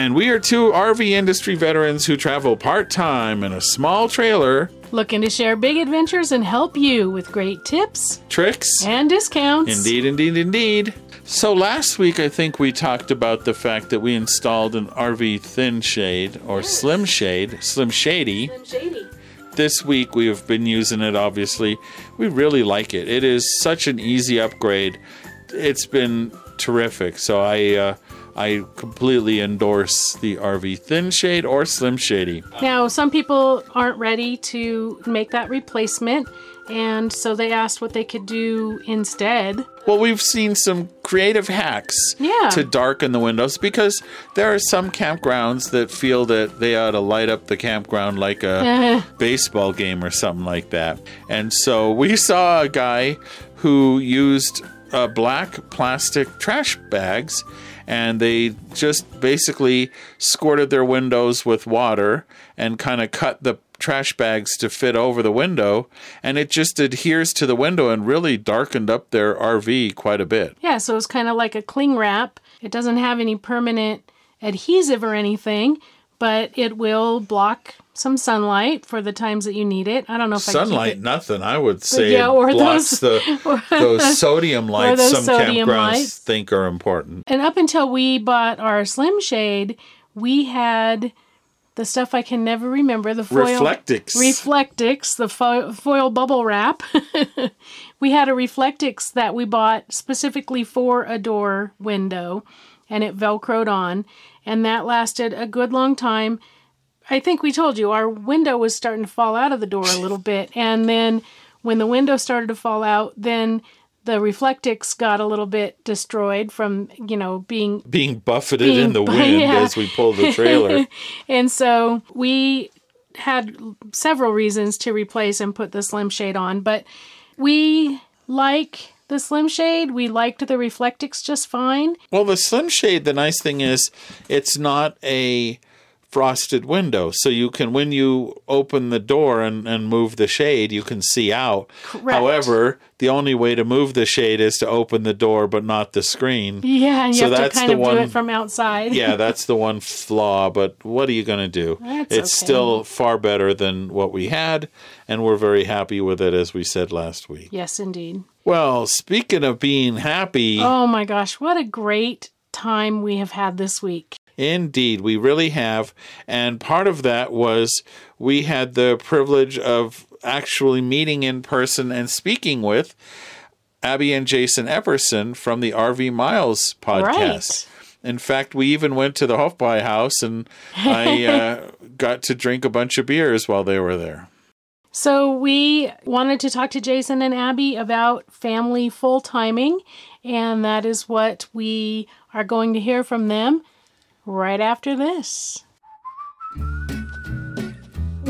And we are two RV industry veterans who travel part time in a small trailer, Looking to share big adventures and help you with great tips tricks. and discounts. Indeed, indeed, indeed. So last week, I think we talked about the fact that we installed an RV thin shade or slim shade, slim shady. Shady. This week, we have been using it, obviously. We really like it. It is such an easy upgrade. It's been terrific. So I, uh, I completely endorse the RV thin shade or slim shady. Now, some people aren't ready to make that replacement, and so they asked what they could do instead. Well, we've seen some creative hacks Yeah. to darken the windows because there are some campgrounds that feel that they ought to light up the campground like a baseball game or something like that. And so we saw a guy who used uh, black plastic trash bags and they just basically squirted their windows with water and kind of cut the trash bags to fit over the window and it just adheres to the window and really darkened up their RV quite a bit. Yeah, so it's kind of like a cling wrap. It doesn't have any permanent adhesive or anything, but it will block some sunlight for the times that you need it. I don't know if I Sunlight, nothing. I would say yeah, it or blocks those- the those sodium lights those some sodium campgrounds lights. think are important. And up until we bought our Slim Shade, we had the stuff I can never remember the foil Reflectix. Reflectix, the fo- foil bubble wrap. we had a Reflectix that we bought specifically for a door window, and it velcroed on, and that lasted a good long time. I think we told you our window was starting to fall out of the door a little bit, and then when the window started to fall out, then the Reflectix got a little bit destroyed from you know being Being buffeted Being in the wind yeah. as we pull the trailer. and so we had several reasons to replace and put the slim shade on, but we like the slim shade. We liked the Reflectix just fine. well, the Slim Shade, the nice thing is it's not a frosted window. So you can, when you open the door and, and move the shade, you can see out. Correct. However, the only way to move the shade is to open the door, but not the screen. Yeah, and you So have to that's kind the of one- do it from outside. yeah, that's the one flaw, but what are you going to do? That's it's okay. still far better than what we had, and we're very happy with it, as we said last week. Yes, indeed. Well, speaking of being happy, Oh my gosh, what a great time we have had this week. indeed, we really have. And part of that was we had the privilege of actually meeting in person and speaking with Abby and Jason Epperson from the RV Miles podcast. Right. In fact, we even went to the Hofbräu house and I uh, got to drink a bunch of beers while they were there. So we wanted to talk to Jason and Abby about family full timing, and that is what we are going to hear from them right after this.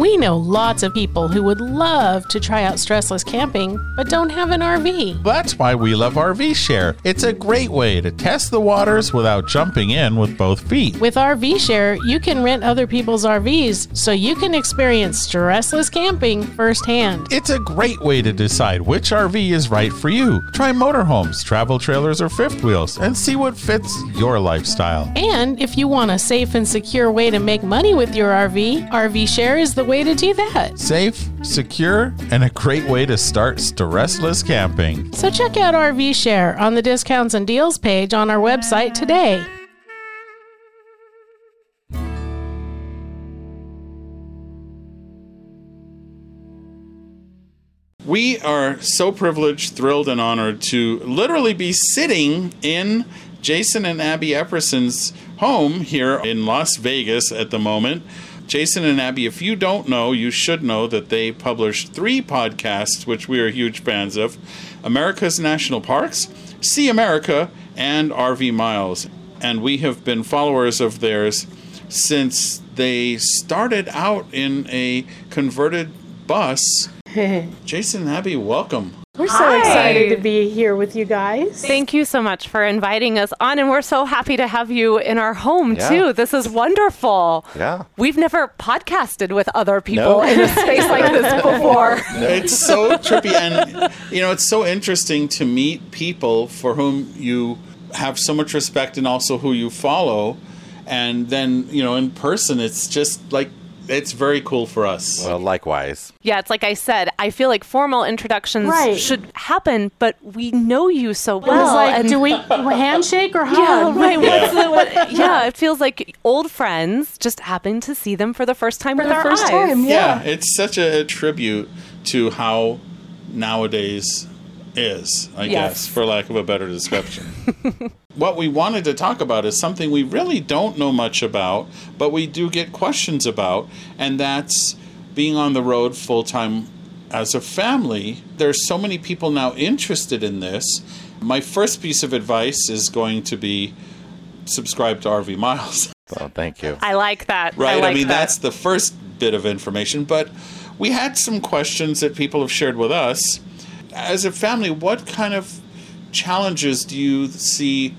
We know lots of people who would love to try out stressless camping, but don't have an RV. That's why we love RV Share. It's a great way to test the waters without jumping in with both feet. With RV Share, you can rent other people's RVs so you can experience stressless camping firsthand. It's a great way to decide which RV is right for you. Try motorhomes, travel trailers, or fifth wheels and see what fits your lifestyle. And if you want a safe and secure way to make money with your RV, RV Share is the way to do that. Safe, secure, and a great way to start stressless camping. So check out RV Share on the discounts and deals page on our website today. We are so privileged, thrilled, and honored to literally be sitting in Jason and Abby Epperson's home here in Las Vegas at the moment. Jason and Abby, if you don't know, you should know that they published three podcasts, which we are huge fans of America's National Parks, See America, and RV Miles. And we have been followers of theirs since they started out in a converted bus. Jason and Abby, welcome. We're so Hi. excited to be here with you guys. Thank you so much for inviting us on, and we're so happy to have you in our home Yeah. too. This is wonderful. Yeah. We've never podcasted with other people No. in a space like this before. It's so trippy, and you know, it's so interesting to meet people for whom you have so much respect, and also who you follow. And then, you know, in person, it's just like it's very cool for us. Well, likewise. Yeah, it's like I said, I feel like formal introductions Right. should happen, but we know you so It well. was like, and do we handshake or hug? yeah, right. What's the, what, yeah, it feels like old friends just happen to see them for the first time For with the our first eyes. time, yeah, yeah. it's such a tribute to how nowadays is, I Yes. guess, for lack of a better description. what we wanted to talk about is something we really don't know much about, but we do get questions about, and that's being on the road full time as a family. There's so many people now interested in this. My first piece of advice is going to be subscribe to RV Miles. Well, thank you. I like that. Right. I, like mean, that. that's the first bit of information. But we had some questions that people have shared with us. As a family, what kind of challenges do you see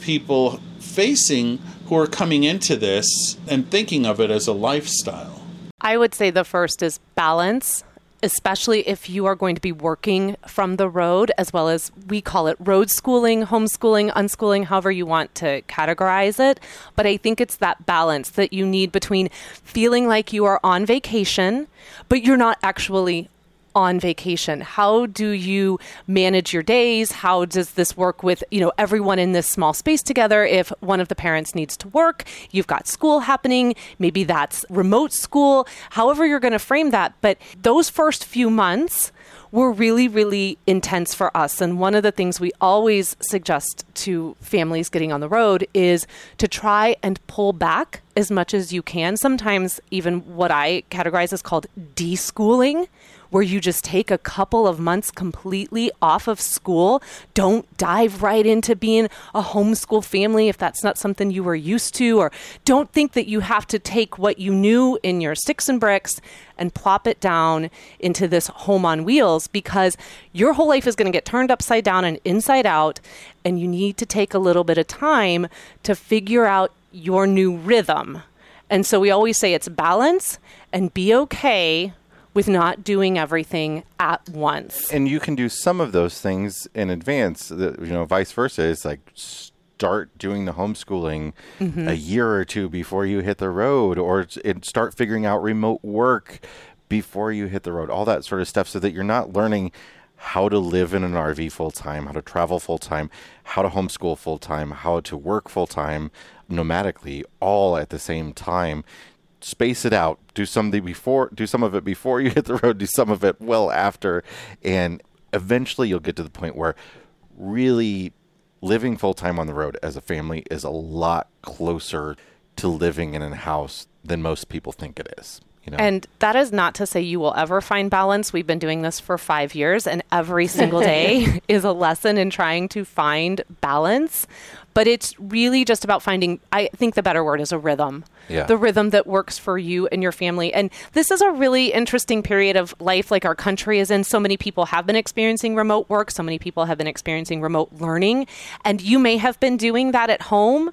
people facing who are coming into this and thinking of it as a lifestyle? I would say the first is balance, especially if you are going to be working from the road, as well as we call it road schooling, homeschooling, unschooling, however you want to categorize it. But I think it's that balance that you need between feeling like you are on vacation, but you're not actually on vacation? How do you manage your days? How does this work with you know everyone in this small space together? If one of the parents needs to work you've got school happening maybe that's remote school however you're going to frame that. But those first few months were really, really intense for us. And one of the things we always suggest to families getting on the road is to try and pull back as much as you can. Sometimes, even what I categorize as called deschooling, where you just take a couple of months completely off of school. Don't dive right into being a homeschool family if that's not something you were used to, or don't think that you have to take what you knew in your sticks and bricks and plop it down into this home on wheels because your whole life is going to get turned upside down and inside out, and you need to take a little bit of time to figure out your new rhythm. And so we always say it's balance and be okay with not doing everything at once. And you can do some of those things in advance. You know, vice versa is like start doing the homeschooling Mm-hmm. a year or two before you hit the road, or start figuring out remote work before you hit the road. All that sort of stuff, so that you're not learning how to live in an RV full time, how to travel full time, how to homeschool full time, how to work full time nomadically, all at the same time space it out do something before do some of it before you hit the road do some of it well after and eventually you'll get to the point where really living full time on the road as a family is a lot closer to living in a house than most people think it is you know And that is not to say you will ever find balance. We've been doing this for five years, and every single day is a lesson in trying to find balance. But it's really just about finding, I think the better word is a rhythm. Yeah. The rhythm that works for you and your family. And this is a really interesting period of life, like our country is in. So many people have been experiencing remote work, so many people have been experiencing remote learning. And you may have been doing that at home.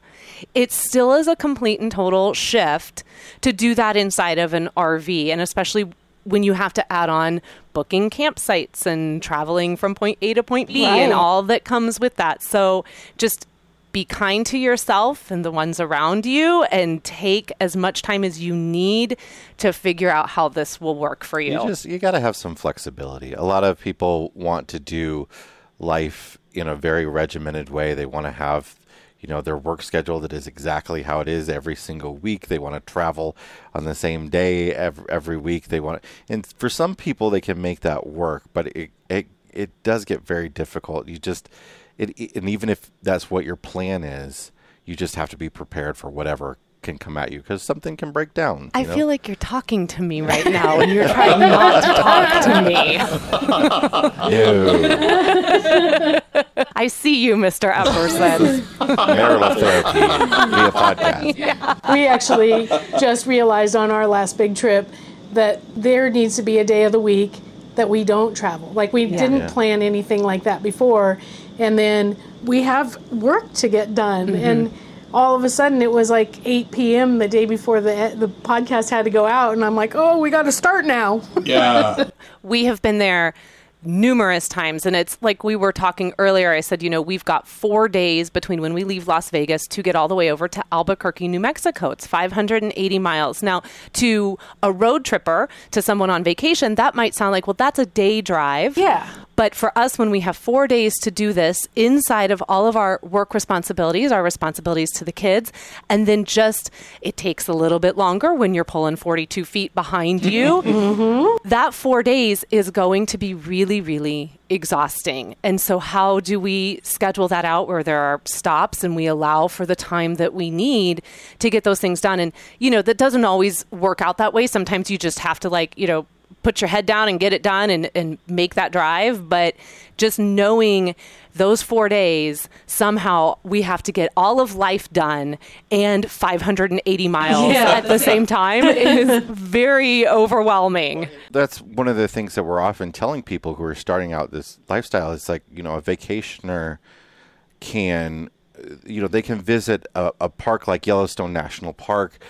It still is a complete and total shift to do that inside of an RV, and especially when you have to add on booking campsites and traveling from point A to point B and all that comes with that. So just be kind to yourself and the ones around you and take as much time as you need to figure out how this will work for you. you just you got to have some flexibility. A lot of people want to do life in a very regimented way. They want to have you know their work schedule that is exactly how it is every single week. They want to travel on the same day every, every week. They want and for some people they can make that work but it it, it does get very difficult. You just it, it and even if that's what your plan is you just have to be prepared for whatever can come at you because something can break down I know? feel like you're talking to me right now and you're trying not to talk to me. I see you, Mr. Epperson. Marital therapy via podcast. we actually just realized on our last big trip that there needs to be a day of the week that we don't travel. Like we didn't Yeah. plan anything like that before, and then we have work to get done, mm-hmm. and all of a sudden it was like 8 p.m. the day before the the podcast had to go out, and I'm like, oh, we got to start now. Yeah. we have been there numerous times and it's like we were talking earlier i said you know we've got four days between when we leave las vegas to get all the way over to albuquerque new mexico it's 580 miles now to a road tripper to someone on vacation that might sound like well that's a day drive Yeah. But for us, when we have four days to do this inside of all of our work responsibilities, our responsibilities to the kids, and then just it takes a little bit longer when you're pulling 42 feet behind you, mm-hmm. that four days is going to be really, really exhausting. And so, how do we schedule that out where there are stops and we allow for the time that we need to get those things done? And, you know, that doesn't always work out that way. Sometimes you just have to, like, you know, put your head down and get it done and, and make that drive. But just knowing those four days, somehow we have to get all of life done and 580 miles Yeah. at the same time is very overwhelming. That's one of the things that we're often telling people who are starting out this lifestyle. It's like, you know, a vacationer can, you know, they can visit a, a park like Yellowstone National Park i-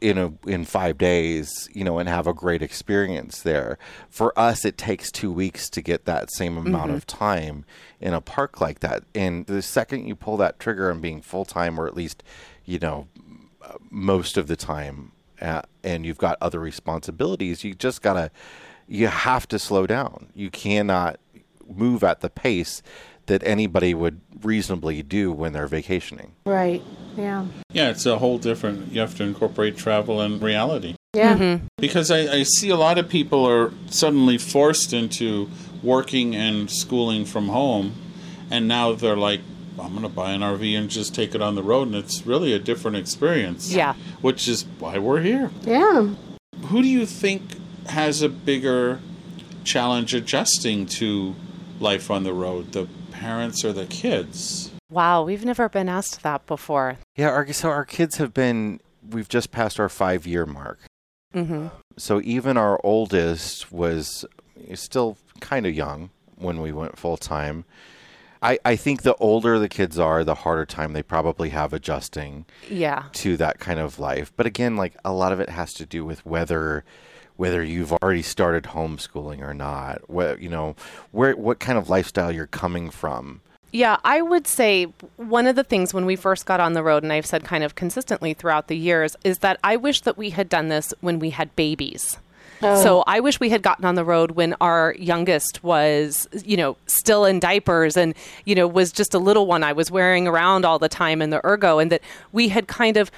in a in five days, you know, and have a great experience there. For us, it takes two weeks to get that same amount of time in a park like that. And the second you pull that trigger on being full time, or at least, you know, most of the time uh, and you've got other responsibilities you just gotta you have to slow down you cannot move at the pace that anybody would reasonably do when they're vacationing Right. Yeah. Yeah, it's a whole different. You have to incorporate travel and reality. Yeah. Mm-hmm. Because I, I see a lot of people are suddenly forced into working and schooling from home, and now they're like, I'm going to buy an RV and just take it on the road, and it's really a different experience. Yeah. Which is why we're here. Yeah. Who do you think has a bigger challenge adjusting to life on the road, the parents or the kids? Wow, we've never been asked that before. yeah our, so our kids have been we've just passed our five year mark hmm so even our oldest was still kind of young when we went full time I, I think the older the kids are the harder time they probably have adjusting Yeah. to that kind of life. But again, like a lot of it has to do with whether whether you've already started homeschooling or not. What you know, where what kind of lifestyle you're coming from. Yeah, I would say one of the things when we first got on the road, and I've said kind of consistently throughout the years, is that I wish that we had done this when we had babies. Oh. So I wish we had gotten on the road when our youngest was, you know, still in diapers and, you know, was just a little one I was wearing around all the time in the ergo, and that we had kind of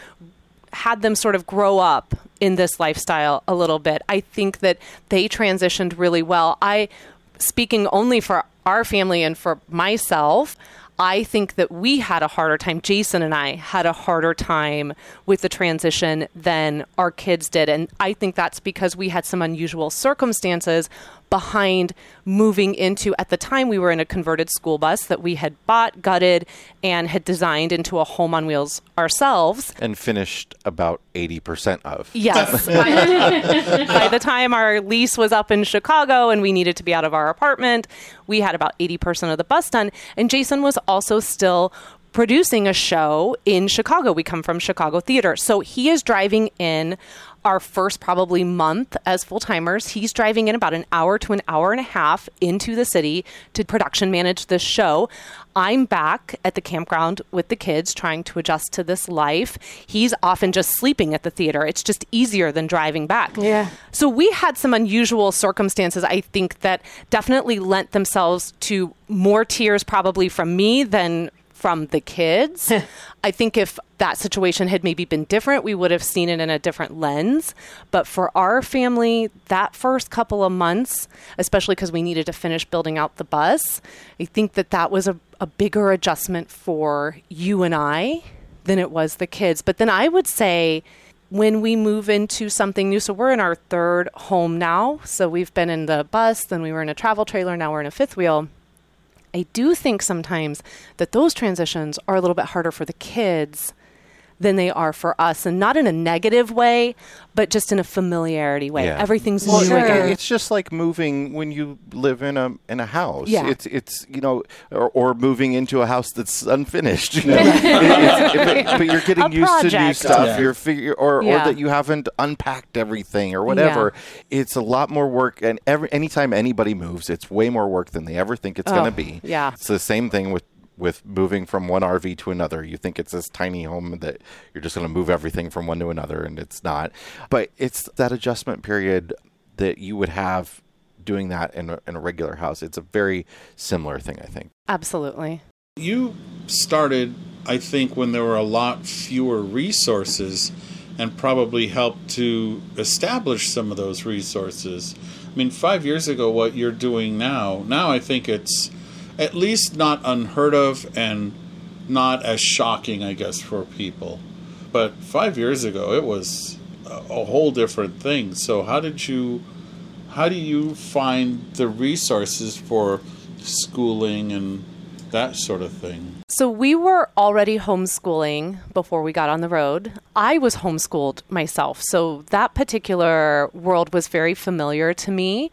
had them sort of grow up in this lifestyle a little bit. I think that they transitioned really well. I, speaking only for our family and for myself, I think that we had a harder time, Jason and I had a harder time with the transition than our kids did. And I think that's because we had some unusual circumstances behind moving into, at the time, we were in a converted school bus that we had bought, gutted, and had designed into a home on wheels ourselves. And finished about eighty percent of. Yes. by, by the time our lease was up in Chicago and we needed to be out of our apartment, we had about 80% of the bus done. And Jason was also still producing a show in Chicago. We come from Chicago theater. So he is driving in our first probably month as full timers. He's driving in about an hour to an hour and a half into the city to production manage this show. I'm back at the campground with the kids trying to adjust to this life. He's often just sleeping at the theater. It's just easier than driving back. Yeah. So we had some unusual circumstances, I think, that definitely lent themselves to more tears probably from me than from the kids. I think if that situation had maybe been different, we would have seen it in a different lens. But for our family, that first couple of months, especially because we needed to finish building out the bus, I think that that was a, a bigger adjustment for you and I than it was the kids. But then I would say, when we move into something new. So we're in our third home now. So we've been in the bus, then we were in a travel trailer, now we're in a fifth wheel. I do think sometimes that those transitions are a little bit harder for the kids than they are for us and not in a negative way but just in a familiarity way Yeah. everything's Well, new sure. again It's just like moving when you live in a in a house. Yeah. It's it's you know, or, or moving into a house that's unfinished. You know? It's- it's- but, but you're getting A used to new stuff. Yeah. You're figure or Yeah. or that you haven't unpacked everything or whatever. It's a lot more work. And every anytime anybody moves, it's way more work than they ever think it's Oh, going to be. yeah. It's the same thing with with moving from one RV to another. You think it's this tiny home that you're just going to move everything from one to another, and it's not. But it's that adjustment period that you would have doing that in a, in a regular house. It's a very similar thing, I think. absolutely You started, I think, when there were a lot fewer resources and probably helped to establish some of those resources. I mean, five years ago, what you're doing now, now I think it's at least not unheard of and not as shocking, I guess, for people. But five years ago, it was a, whole different thing. So, how did you, how do you find the resources for schooling and that sort of thing? So we were already homeschooling before we got on the road. I was homeschooled myself. So that particular world was very familiar to me.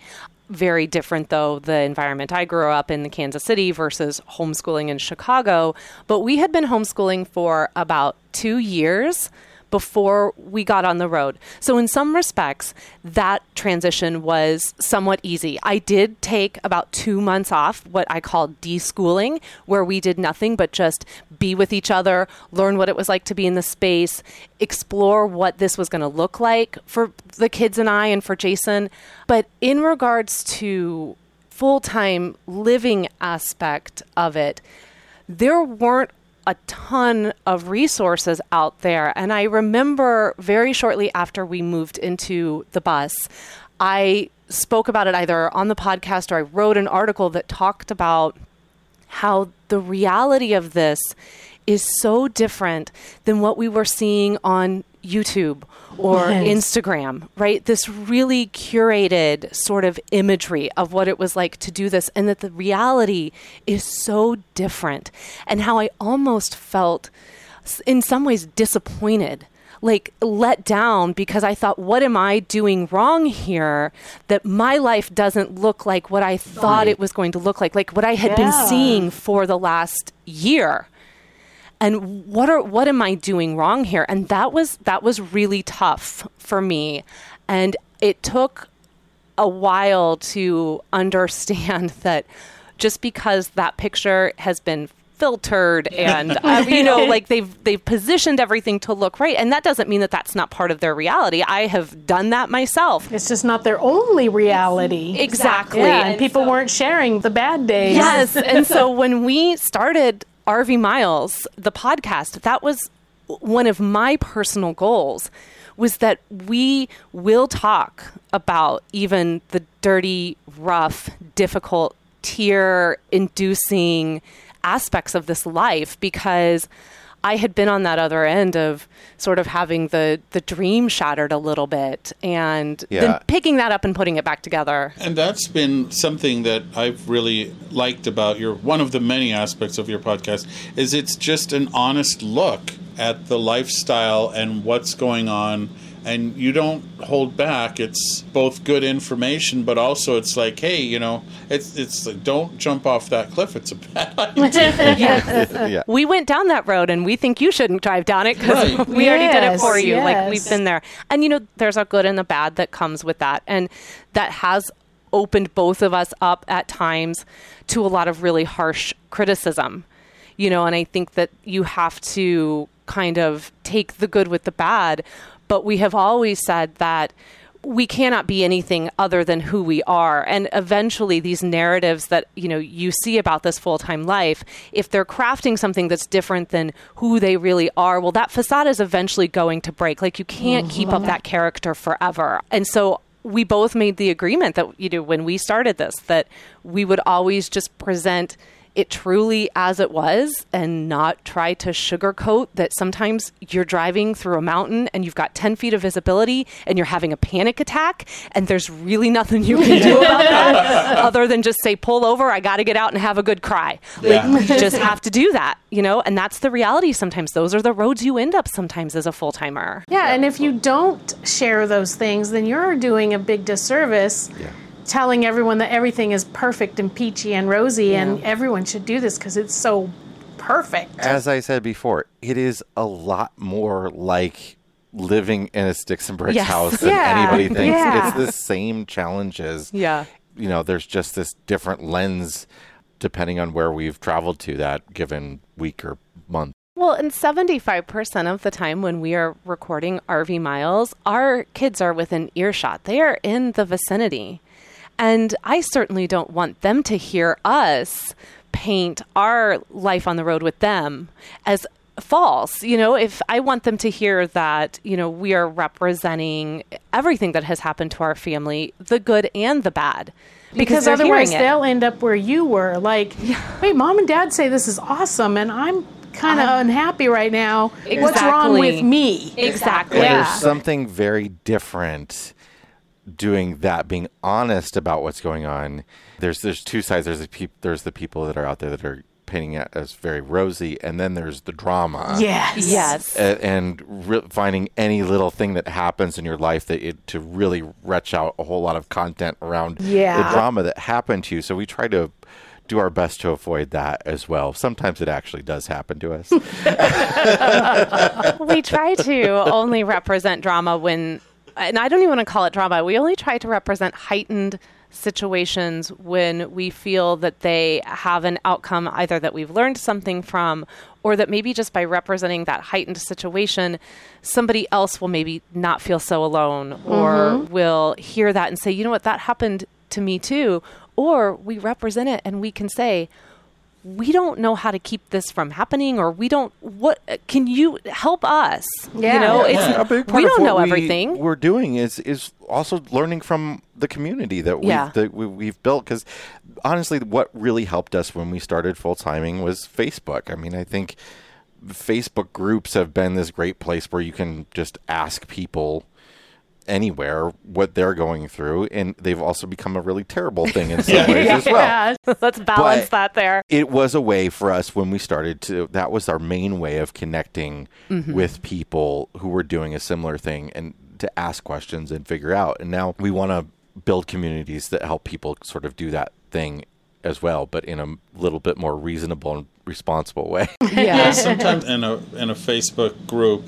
Very different, though, the environment. I grew up in, the Kansas City versus homeschooling in Chicago. But we had been homeschooling for about two years before we got on the road. So, in some respects, that transition was somewhat easy. I did take about two months off, what I call deschooling, where we did nothing but just be with each other, learn what it was like to be in the space, explore what this was going to look like for the kids and I and for Jason. But in regards to full time living aspect of it, there weren't a ton of resources out there. And I remember very shortly after we moved into the bus, I spoke about it either on the podcast or I wrote an article that talked about how the reality of this is so different than what we were seeing on YouTube or Yes. Instagram, right? This really curated sort of imagery of what it was like to do this, and that the reality is so different. And how I almost felt, in some ways, disappointed. Like let down because I thought, what am I doing wrong here? That my life doesn't look like what I thought it was going to look like, like what I had been seeing for the last year and what are what am i doing wrong here and that was that was really tough for me and it took a while to understand that just because that picture has been filtered and uh, you know like they've they've positioned everything to look right and that doesn't mean that that's not part of their reality i have done that myself It's just not their only reality. exactly Yeah, and people weren't sharing the bad days. Yes. and so when we started RV Miles, the podcast, that was one of my personal goals was that we will talk about even the dirty, rough, difficult, tear inducing aspects of this life because I had been on that other end of sort of having the the dream shattered a little bit and Yeah. then picking that up and putting it back together. And that's been something that I've really liked about your one of the many aspects of your podcast is it's just an honest look at the lifestyle and what's going on and you don't hold back it's both good information but also it's like hey you know it's it's like don't jump off that cliff it's a bad idea yeah. we went down that road and we think you shouldn't drive down it because Right. we already did it for you. Like we've been there. And you know, there's a good and the bad that comes with that. And that has opened both of us up at times to a lot of really harsh criticism. You know, and I think that you have to kind of take the good with the bad. But we have always said that we cannot be anything other than who we are. And eventually these narratives that you know you see about this full-time life if they're crafting something that's different than who they really are well that facade is eventually going to break. Like you can't keep up mm-hmm. that character forever. And so we both made the agreement that you know when we started this that we would always just present it truly as it was and not try to sugarcoat that sometimes you're driving through a mountain and you've got 10 feet of visibility and you're having a panic attack and there's really nothing you can do about that other than just say pull over i got to get out and have a good cry. Yeah. like you just have to do that you know? And that's the reality sometimes. Those are the roads you end up sometimes as a full-timer. Yeah, and if you don't share those things, then you're doing a big disservice telling everyone that everything is perfect and peachy and rosy and everyone should do this because it's so perfect. As I said before, it is a lot more like living in a sticks and bricks Yes. house than Yeah. anybody thinks. Yeah. It's the same challenges. Yeah. You know, there's just this different lens depending on where we've traveled to that given week or month. Well, and 75% of the time when we are recording RV miles, our kids are within earshot. They are in the vicinity. And I certainly don't want them to hear us paint our life on the road with them as false. You know, if I want them to hear that, you know, we are representing everything that has happened to our family, the good and the bad. because they're otherwise hearing it. they'll end up where you were. Like, wait, mom and dad say this is awesome, and I'm kind of uh-huh. unhappy right now. What's wrong with me? Exactly. But Yeah. there's something very different doing that, being honest about what's going on. There's there's two sides. There's the peop- there's the people that are out there that are painting it as very rosy, and then there's the drama. Yes. Yes. A- and re- finding any little thing that happens in your life that it to really retch out a whole lot of content around Yeah. the drama that happened to you. So we try to do our best to avoid that as well. Sometimes it actually does happen to us. we try to only represent drama when, and I don't even want to call it drama. We only try to represent heightened situations when we feel that they have an outcome either that we've learned something from or that maybe just by representing that heightened situation somebody else will maybe not feel so alone or mm-hmm. will hear that and say you know what? That happened to me too. Or we represent it and we can say we don't know how to keep this from happening or we don't what can you help us Yeah. you know Yeah. it's a big part we of don't what know we- everything We're doing is is also learning from the community that we've Yeah. that we, we've built. Because honestly, what really helped us when we started full timing was Facebook. I mean, I think Facebook groups have been this great place where you can just ask people anywhere what they're going through and they've also become a really terrible thing in some ways as well. Yeah. let's balance But- that there. it was a way for us when we started to that was our main way of connecting mm-hmm. with people who were doing a similar thing and to ask questions and figure out. And now we want to build communities that help people sort of do that thing as well but in a little bit more reasonable and responsible way. Yeah, sometimes in a in a Facebook group,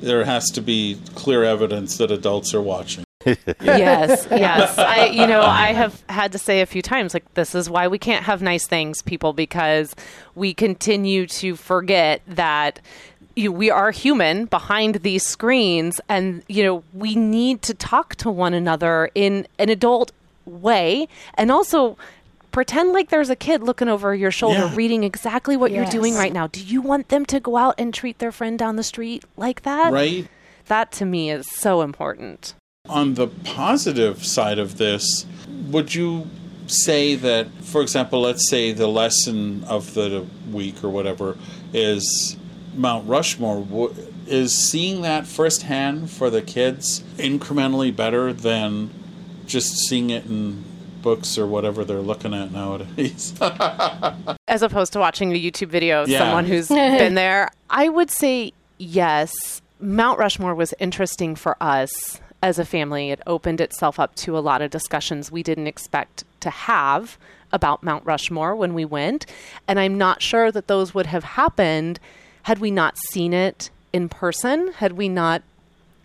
there has to be clear evidence that adults are watching. yes yes i you know i have had to say a few times like this is why we can't have nice things people because we continue to forget that you, we are human behind these screens and you know we need to talk to one another in an adult way and also pretend like there's a kid looking over your shoulder Yeah. reading exactly what you're doing right now do you want them to go out and treat their friend down the street like that Right? that to me is so important On the positive side of this, would you say that, for example, let's say the lesson of the week or whatever is Mount Rushmore? Is seeing that firsthand for the kids incrementally better than just seeing it in books or whatever they're looking at nowadays? as opposed to watching a YouTube video of Yeah. someone who's been there, I would say yes. Mount Rushmore was interesting for us as a family. It opened itself up to a lot of discussions we didn't expect to have about Mount Rushmore when we went. And I'm not sure that those would have happened had we not seen it in person, had we not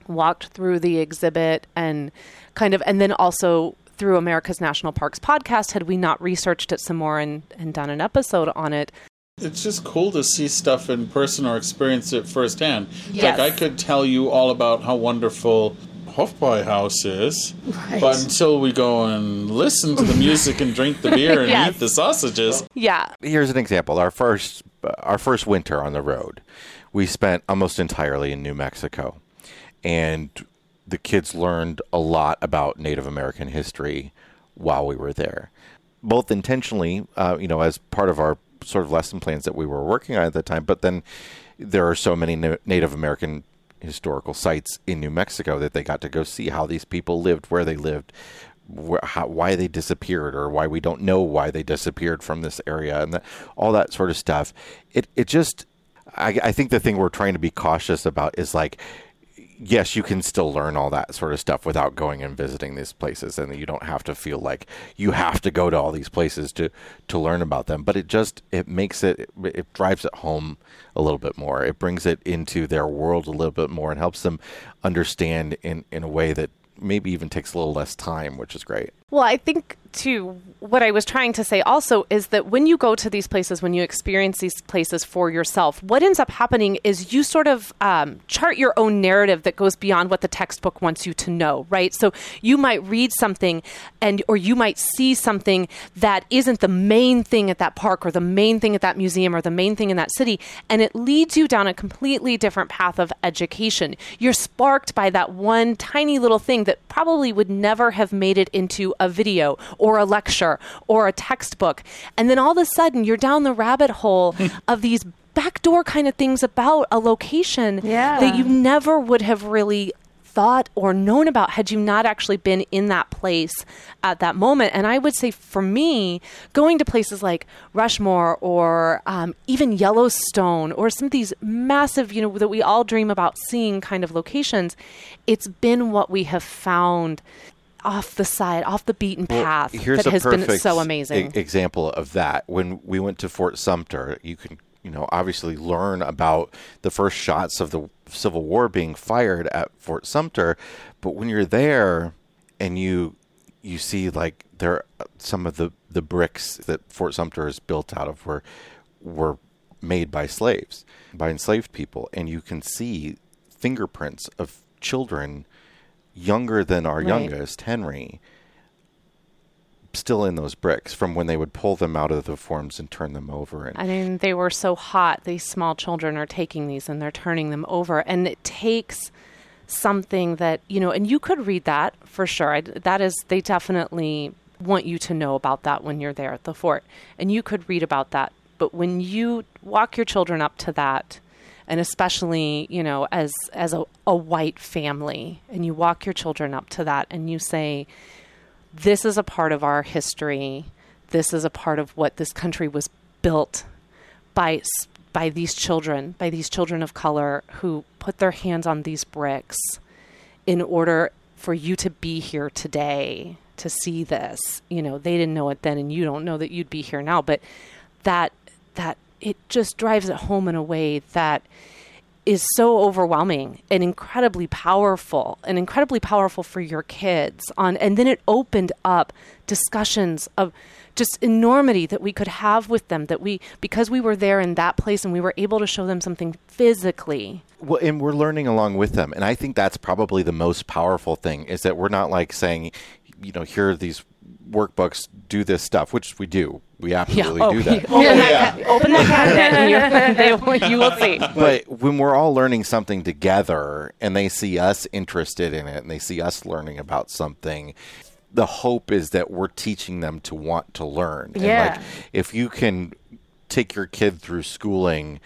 walked through the exhibit and kind of, and then also through America's National Parks podcast, had we not researched it some more and, and done an episode on it. It's just cool to see stuff in person or experience it firsthand. Yes. Like I could tell you all about how wonderful Hofbräu House is, but until we go and listen to the music and drink the beer and Yes. eat the sausages, Yeah. here's an example our first our first winter on the road we spent almost entirely in new mexico and the kids learned a lot about native american history while we were there both intentionally, uh, you know, as part of our sort of lesson plans that we were working on at the time, but then there are so many Na- Native American historical sites in New Mexico that they got to go see how these people lived, where they lived, wh- how, why they disappeared, or why we don't know why they disappeared from this area, and that, all that sort of stuff. It it just, I, I think the thing we're trying to be cautious about is like yes, you can still learn all that sort of stuff without going and visiting these places, and you don't have to feel like you have to go to all these places to to learn about them. But it just it makes it it drives it home a little bit more. It brings it into their world a little bit more and helps them understand in in a way that maybe even takes a little less time, which is great. Well, I think too what I was trying to say also is that when you go to these places, when you experience these places for yourself, what ends up happening is you sort of um, chart your own narrative that goes beyond what the textbook wants you to know, right? So you might read something, and or you might see something that isn't the main thing at that park or the main thing at that museum or the main thing in that city, and it leads you down a completely different path of education. You're sparked by that one tiny little thing that probably would never have made it into a video or a lecture or a textbook. And then all of a sudden, you're down the rabbit hole of these backdoor kind of things about a location Yeah. that you never would have really thought or known about had you not actually been in that place at that moment. And I would say for me, going to places like Rushmore or um, even Yellowstone or some of these massive, you know, that we all dream about seeing kind of locations, it's been what we have found off the side, off the beaten Well, path here's that a has been so amazing. e- example of that. When we went to Fort Sumter, you can, you know, obviously learn about the first shots of the Civil War being fired at Fort Sumter, but when you're there and you you see like there some of the the bricks that Fort Sumter is built out of were were made by slaves, by enslaved people, and you can see fingerprints of children younger than our Right. youngest, Henry, still in those bricks from when they would pull them out of the forms and turn them over. And I mean, they were so hot. These small children are taking these and they're turning them over. And it takes something that, you know, and you could read that for sure. I, that is, they definitely want you to know about that when you're there at the fort. And you could read about that. But when you walk your children up to that, and especially, you know, as, as a, a white family, and you walk your children up to that and you say, this is a part of our history. This is a part of what this country was built by by these children, by these children of color who put their hands on these bricks in order for you to be here today to see this. You know, they didn't know it then and you don't know that you'd be here now, but that that it just drives it home in a way that is so overwhelming and incredibly powerful and incredibly powerful for your kids on and then it opened up discussions of just enormity that we could have with them that we because we were there in that place and we were able to show them something physically well, and we're learning along with them. And I think that's probably the most powerful thing is that we're not like saying, you know, here are these workbooks, do this stuff, which we do. We absolutely oh, do that. open, that, ca- open that cabinet and you're, they, will- you will see but when we're all learning something together and they see us interested in it and they see us learning about something the hope is that we're teaching them to want to learn and Yeah. like if you can take your kid through schooling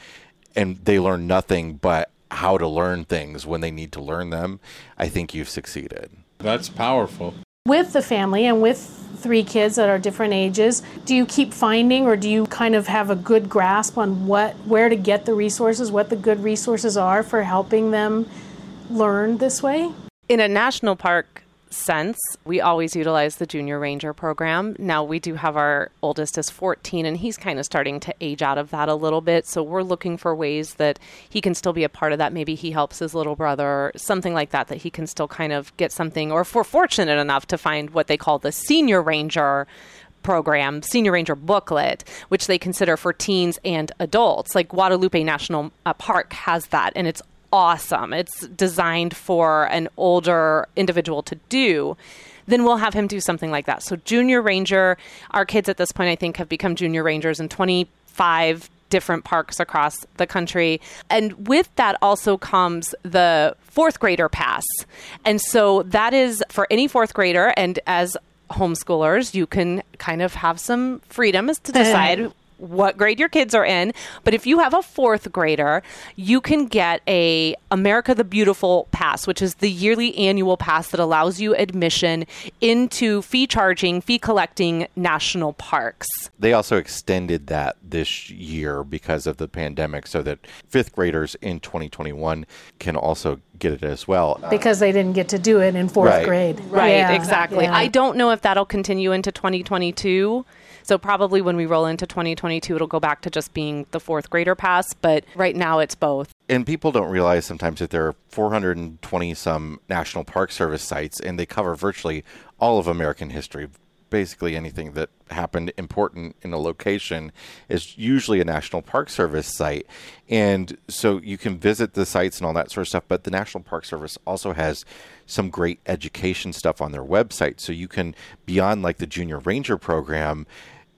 and they learn nothing but how to learn things when they need to learn them i think you've succeeded That's powerful. With the family and with three kids that are different ages do you keep finding or do you kind of have a good grasp on what where to get the resources what the good resources are for helping them learn this way? In a national park sense, we always utilize the junior ranger program. Now we do have our oldest is 14 and he's kind of starting to age out of that a little bit. So we're looking for ways that he can still be a part of that. Maybe he helps his little brother, or something like that that he can still kind of get something or if we're fortunate enough to find what they call the senior ranger program, Senior Ranger booklet, which they consider for teens and adults. Like Guadalupe National uh, Park has that, and it's awesome. It's designed for an older individual to do. Then we'll have him do something like that. So, Junior Ranger, our kids at this point, I think, have become Junior Rangers in 25 different parks across the country. And with that also comes the fourth grader pass. And so that is for any fourth grader. And as homeschoolers, you can kind of have some freedom as to decide what grade your kids are in. But if you have a fourth grader, you can get a America the Beautiful pass, which is the yearly annual pass that allows you admission into fee charging, fee collecting national parks. They also extended that this year because of the pandemic so that fifth graders in 2021 can also get it as well. because they didn't get to do it in fourth Right. grade. Right, Yeah. exactly. Yeah. I don't know if that'll continue into 2022. So probably when we roll into 2022, it'll go back to just being the fourth grader pass. But right now, it's both. and people don't realize sometimes that there are 420 some National Park Service sites, and they cover virtually all of American history. Basically, anything that happened important in a location is usually a National Park Service site. And so you can visit the sites and all that sort of stuff. But the National Park Service also has some great education stuff on their website. So you can, beyond like the Junior Ranger program,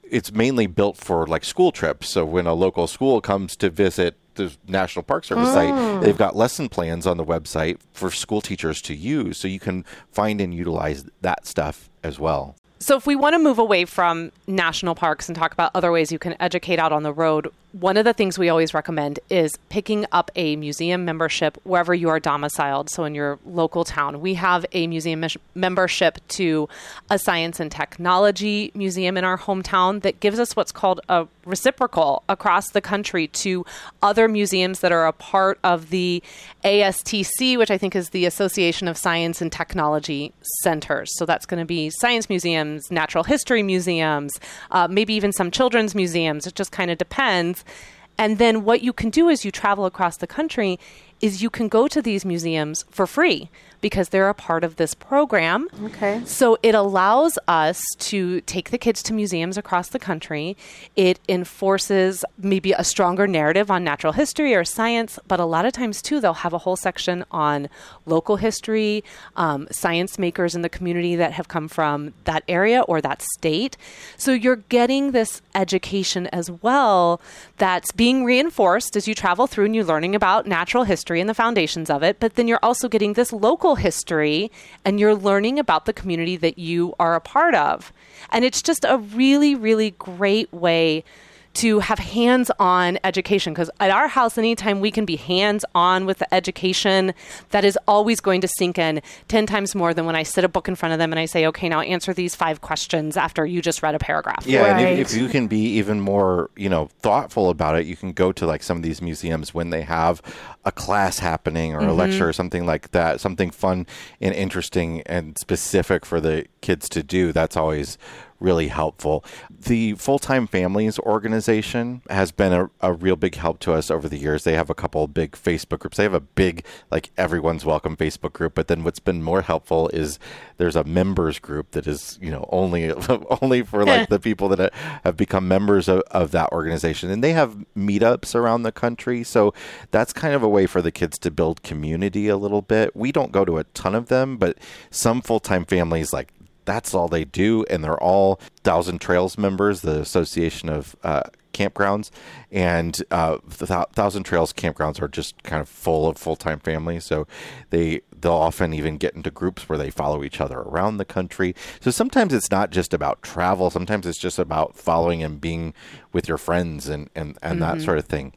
it's mainly built for like school trips. So when a local school comes to visit the National Park Service site, mm. they've got lesson plans on the website for school teachers to use. So you can find and utilize that stuff as well. So, if we want to move away from national parks and talk about other ways you can educate out on the road, one of the things we always recommend is picking up a museum membership wherever you are domiciled. So, in your local town, we have a museum membership to a science and technology museum in our hometown that gives us what's called a reciprocal across the country to other museums that are a part of the ASTC, which I think is the Association of Science and Technology Centers. So that's going to be science museums, natural history museums, uh, maybe even some children's museums. It just kind of depends. And then what you can do as you travel across the country is you can go to these museums for free because they're a part of this program. Okay. So it allows us to take the kids to museums across the country. It enforces maybe a stronger narrative on natural history or science, but a lot of times too, they'll have a whole section on local history, um, science makers in the community that have come from that area or that state. So you're getting this education as well that's being reinforced as you travel through and you're learning about natural history and the foundations of it, but then you're also getting this local history and you're learning about the community that you are a part of. And it's just a really, really great way to have hands on education because at our house, anytime we can be hands on with the education, that is always going to sink in 10 times more than when I sit a book in front of them and I say, okay, now answer these five questions after you just read a paragraph. Yeah, and if, if you can be even more, you know, thoughtful about it, you can go to like some of these museums when they have a class happening or a mm-hmm. lecture or something like that, something fun and interesting and specific for the kids to do. That's always really helpful. The Full Time Families organization has been a, a real big help to us over the years. They have a couple of big Facebook groups. They have a big, like, everyone's welcome Facebook group. But then what's been more helpful is there's a members group that is, you know, only only for like the people that have become members of, of that organization. And they have meetups around the country. So that's kind of a way for the kids to build community a little bit. We don't go to a ton of them, but some full time families like that's all they do, and they're all Thousand Trails members, the Association of uh, Campgrounds, and uh, the Thousand Trails campgrounds are just kind of full of full time families. So they they'll often even get into groups where they follow each other around the country. So sometimes it's not just about travel. Sometimes it's just about following and being with your friends and and and that sort of thing.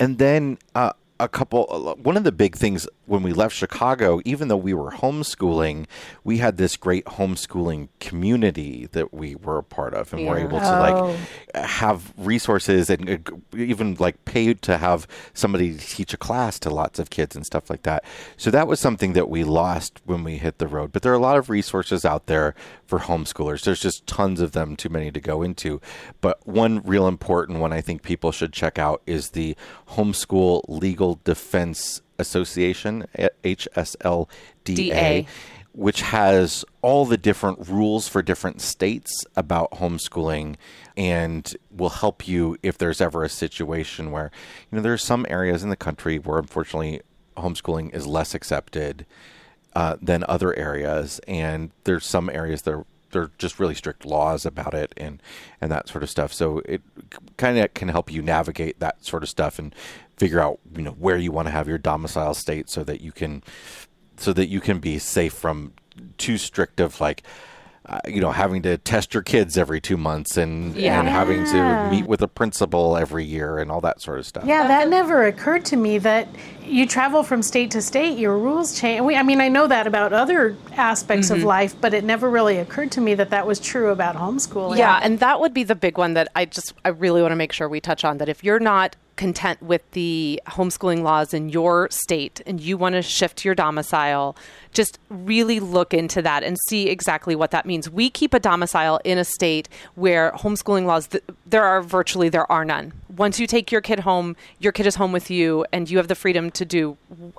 And then uh, a couple, one of the big things when we left Chicago, even though we were homeschooling, we had this great homeschooling community that we were a part of, and we're able to like have resources and uh, even like pay to have somebody teach a class to lots of kids and stuff like that. So that was something that we lost when we hit the road. But there are a lot of resources out there for homeschoolers. There's just tons of them, too many to go into. But one real important one I think people should check out is the Homeschool Legal Defense Association, HSLDA DA. which has all the different rules for different states about homeschooling and will help you if there's ever a situation where you know there are some areas in the country where unfortunately homeschooling is less accepted uh, than other areas and there's some areas that are there are just really strict laws about it and and that sort of stuff so it kind of can help you navigate that sort of stuff and figure out you know where you want to have your domicile state so that you can so that you can be safe from too strict of like uh, you know, having to test your kids every two months and, Yeah. and having to meet with a principal every year and all that sort of stuff. Yeah, that never occurred to me that you travel from state to state, your rules change. We, I mean, I know that about other aspects Mm-hmm. of life, but it never really occurred to me that that was true about homeschooling. Yeah, and that would be the big one that I just I really want to make sure we touch on that if you're not content with the homeschooling laws in your state and you want to shift your domicile, just really look into that and see exactly what that means. We keep a domicile in a state where homeschooling laws th- there are virtually there are none. Once you take your kid home, your kid is home with you and you have the freedom to do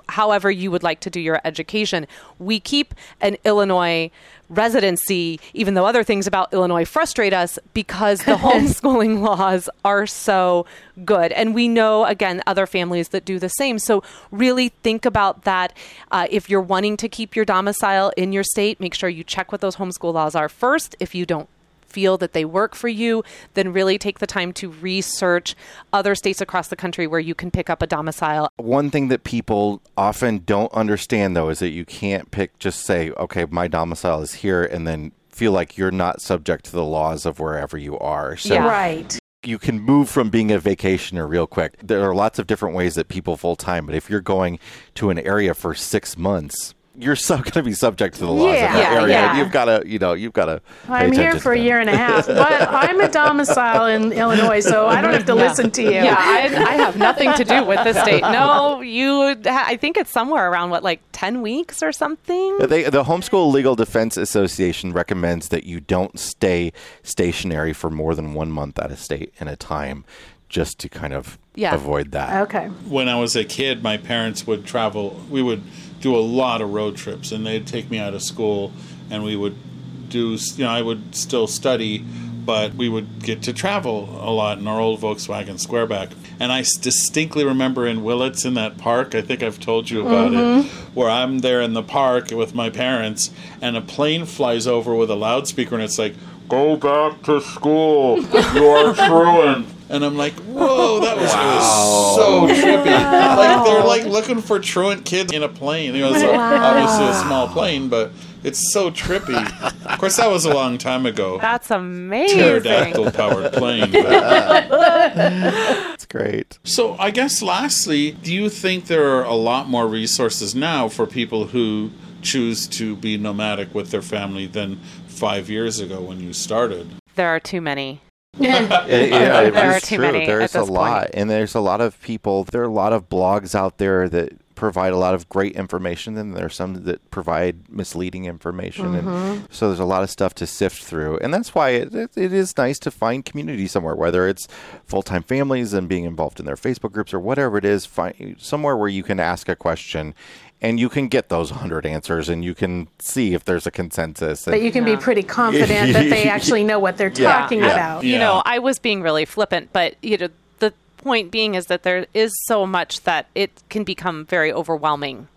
however you would like to do your education. We keep an Illinois residency, even though other things about Illinois frustrate us because the homeschooling laws are so good. And we know, again, other families that do the same. So really think about that. Uh, if you're wanting to keep your domicile in your state, make sure you check what those homeschool laws are first. If you don't feel that they work for you, then really take the time to research other states across the country where you can pick up a domicile. One thing that people often don't understand, though, is that you can't pick, just say, okay, my domicile is here, and then feel like you're not subject to the laws of wherever you are. So Yeah. Right. you can move from being a vacationer real quick. There are lots of different ways that people full time, but if you're going to an area for six months, you're so going to be subject to the laws Yeah, of that yeah, area. yeah. You've got to, you know, you've got to. I'm here for a year and a half, but I'm a domicile in Illinois, so I don't have to listen to you. Yeah, I, I have nothing to do with the state. No, you. I think it's somewhere around what, like ten weeks or something. They, the Homeschool Legal Defense Association recommends that you don't stay stationary for more than one month at a state in a time, just to kind of Yeah. avoid that. Okay. when I was a kid, my parents would travel. We would do a lot of road trips, and they'd take me out of school, and we would do. You know, I would still study, but we would get to travel a lot in our old Volkswagen Squareback. And I distinctly remember in Willits in that park. I think I've told you about it, mm-hmm. where I'm there in the park with my parents, and a plane flies over with a loudspeaker, and it's like. Go back to school. You are truant. And I'm like, whoa, that was, it was so trippy. Like they're like looking for truant kids in a plane. It was a- obviously a small plane, but it's so trippy. Of course, that was a long time ago. That's amazing. Pterodactyl powered plane. but- That's great. So I guess lastly, do you think there are a lot more resources now for people who choose to be nomadic with their family than five years ago when you started? There are too many. Yeah, yeah, it There is are too true. many There's at a this lot, point. and there's a lot of people. There are a lot of blogs out there that provide a lot of great information, and there are some that provide misleading information. Mm-hmm. And so there's a lot of stuff to sift through, and that's why it, it, it is nice to find community somewhere, whether it's full-time families and being involved in their Facebook groups or whatever it is. Find somewhere where you can ask a question. And you can get those 100 answers and you can see if there's a consensus. But you can be pretty confident that they actually know what they're Yeah, talking yeah. about. Yeah. You know, I was being really flippant, but you know, the point being is that there is so much that it can become very overwhelming.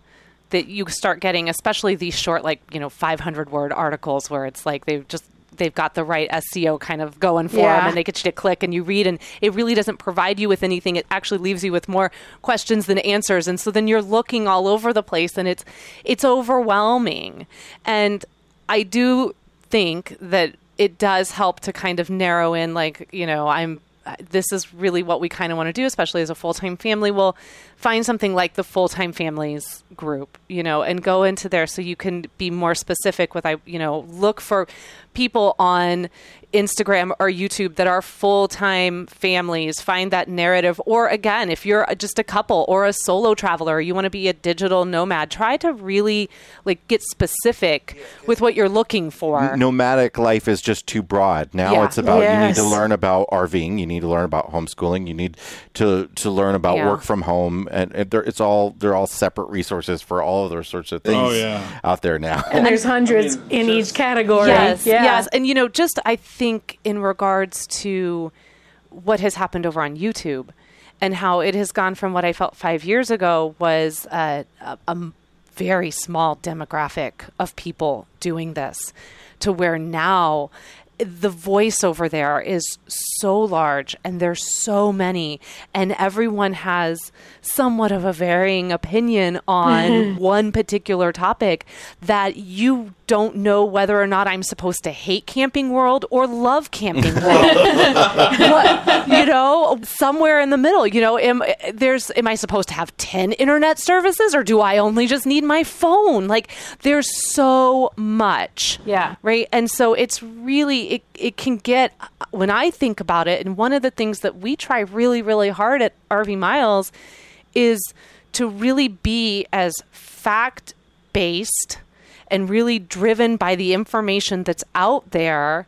That you start getting, especially these short, like you know, 500 word articles where it's like they've just they've got the right SEO kind of going for Yeah. them, and they get you to click and you read, and it really doesn't provide you with anything. It actually leaves you with more questions than answers, and so then you're looking all over the place, and it's it's overwhelming. And I do think that it does help to kind of narrow in, like you know, I'm. This is really what we kind of want to do, especially as a full time family. We'll find something like the full time families group, you know, and go into there so you can be more specific with, I, you know, look for people on Instagram or YouTube that are full time families. Find that narrative. Or again, if you're just a couple or a solo traveler, you want to be a digital nomad, try to really like get specific with what you're looking for. nomadic life is just too broad. Now Yeah. it's about you need to learn about RVing, you need to learn about homeschooling, you need to to learn about Yeah. work from home, and, and it's all they're all separate resources for all of those sorts of things Oh, yeah. out there now. And there's hundreds in each category. Yes, yeah. yes, and you know, just I think in regards to what has happened over on YouTube and how it has gone from what I felt five years ago was uh, a, a very small demographic of people doing this to where now the voice over there is so large and there's so many and everyone has somewhat of a varying opinion on one particular topic that you don't know whether or not I'm supposed to hate Camping World or love Camping World. What- you know, somewhere in the middle. You know, am there's am I supposed to have ten internet services or do I only just need my phone? Like, there's so much. Yeah. Right. And so it's really it it can get when I think about it. And one of the things that we try really really hard at RV Miles is to really be as fact based and really driven by the information that's out there.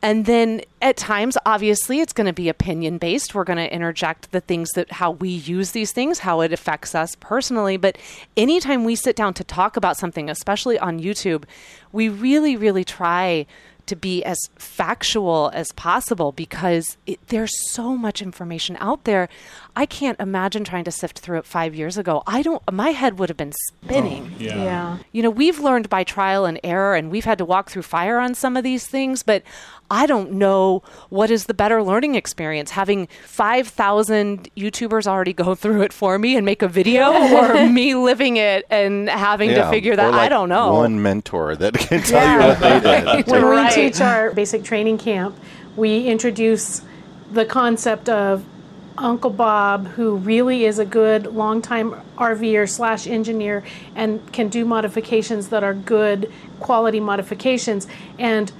And then at times, obviously, it's going to be opinion based. We're going to interject the things that how we use these things, how it affects us personally. But anytime we sit down to talk about something, especially on YouTube, we really, really try to be as factual as possible because it, there's so much information out there. I can't imagine trying to sift through it five years ago. I don't. My head would have been spinning. Oh, yeah. You know, we've learned by trial and error, and we've had to walk through fire on some of these things, but I don't know what is the better learning experience having 5,000 YouTubers already go through it for me and make a video or me living it and having to figure that. or like I don't know. One mentor that can tell you what they did. When Right. we teach our basic training camp, we introduce the concept of Uncle Bob, who really is a good longtime RVer slash engineer and can do modifications that are good quality modifications, and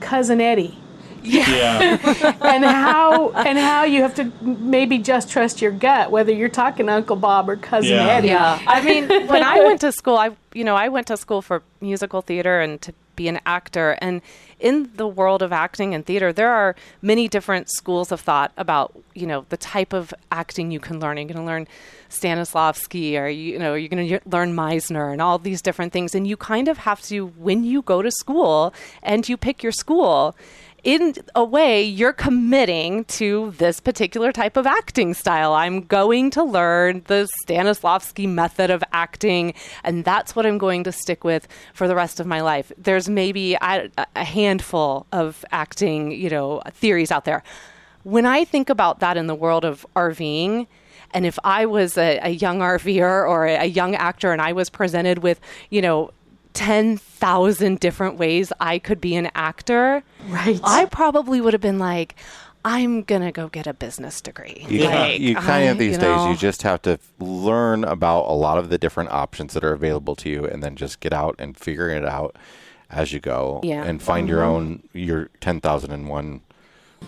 Cousin Eddie. Yeah. and how and how you have to maybe just trust your gut whether you're talking to Uncle Bob or cousin Yeah. Eddie. Yeah. I mean, when I went to school, I you know, I went to school for musical theater and to be an actor and in the world of acting and theater, there are many different schools of thought about, you know, the type of acting you can learn. You're going to learn Stanislavski or you, know, you're going to learn Meisner and all these different things and you kind of have to when you go to school and you pick your school, in a way, you're committing to this particular type of acting style. I'm going to learn the Stanislavski method of acting, and that's what I'm going to stick with for the rest of my life. There's maybe a, a handful of acting, you know, theories out there. When I think about that in the world of RVing, and if I was a, a young RVer or a, a young actor and I was presented with, you know, 10,000 different ways I could be an actor, right. I probably would have been like, I'm going to go get a business degree. You, like, kind, you kind I, of these you know, days, you just have to learn about a lot of the different options that are available to you and then just get out and figure it out as you go yeah. and find mm-hmm. your uh-huh. own, your 10,001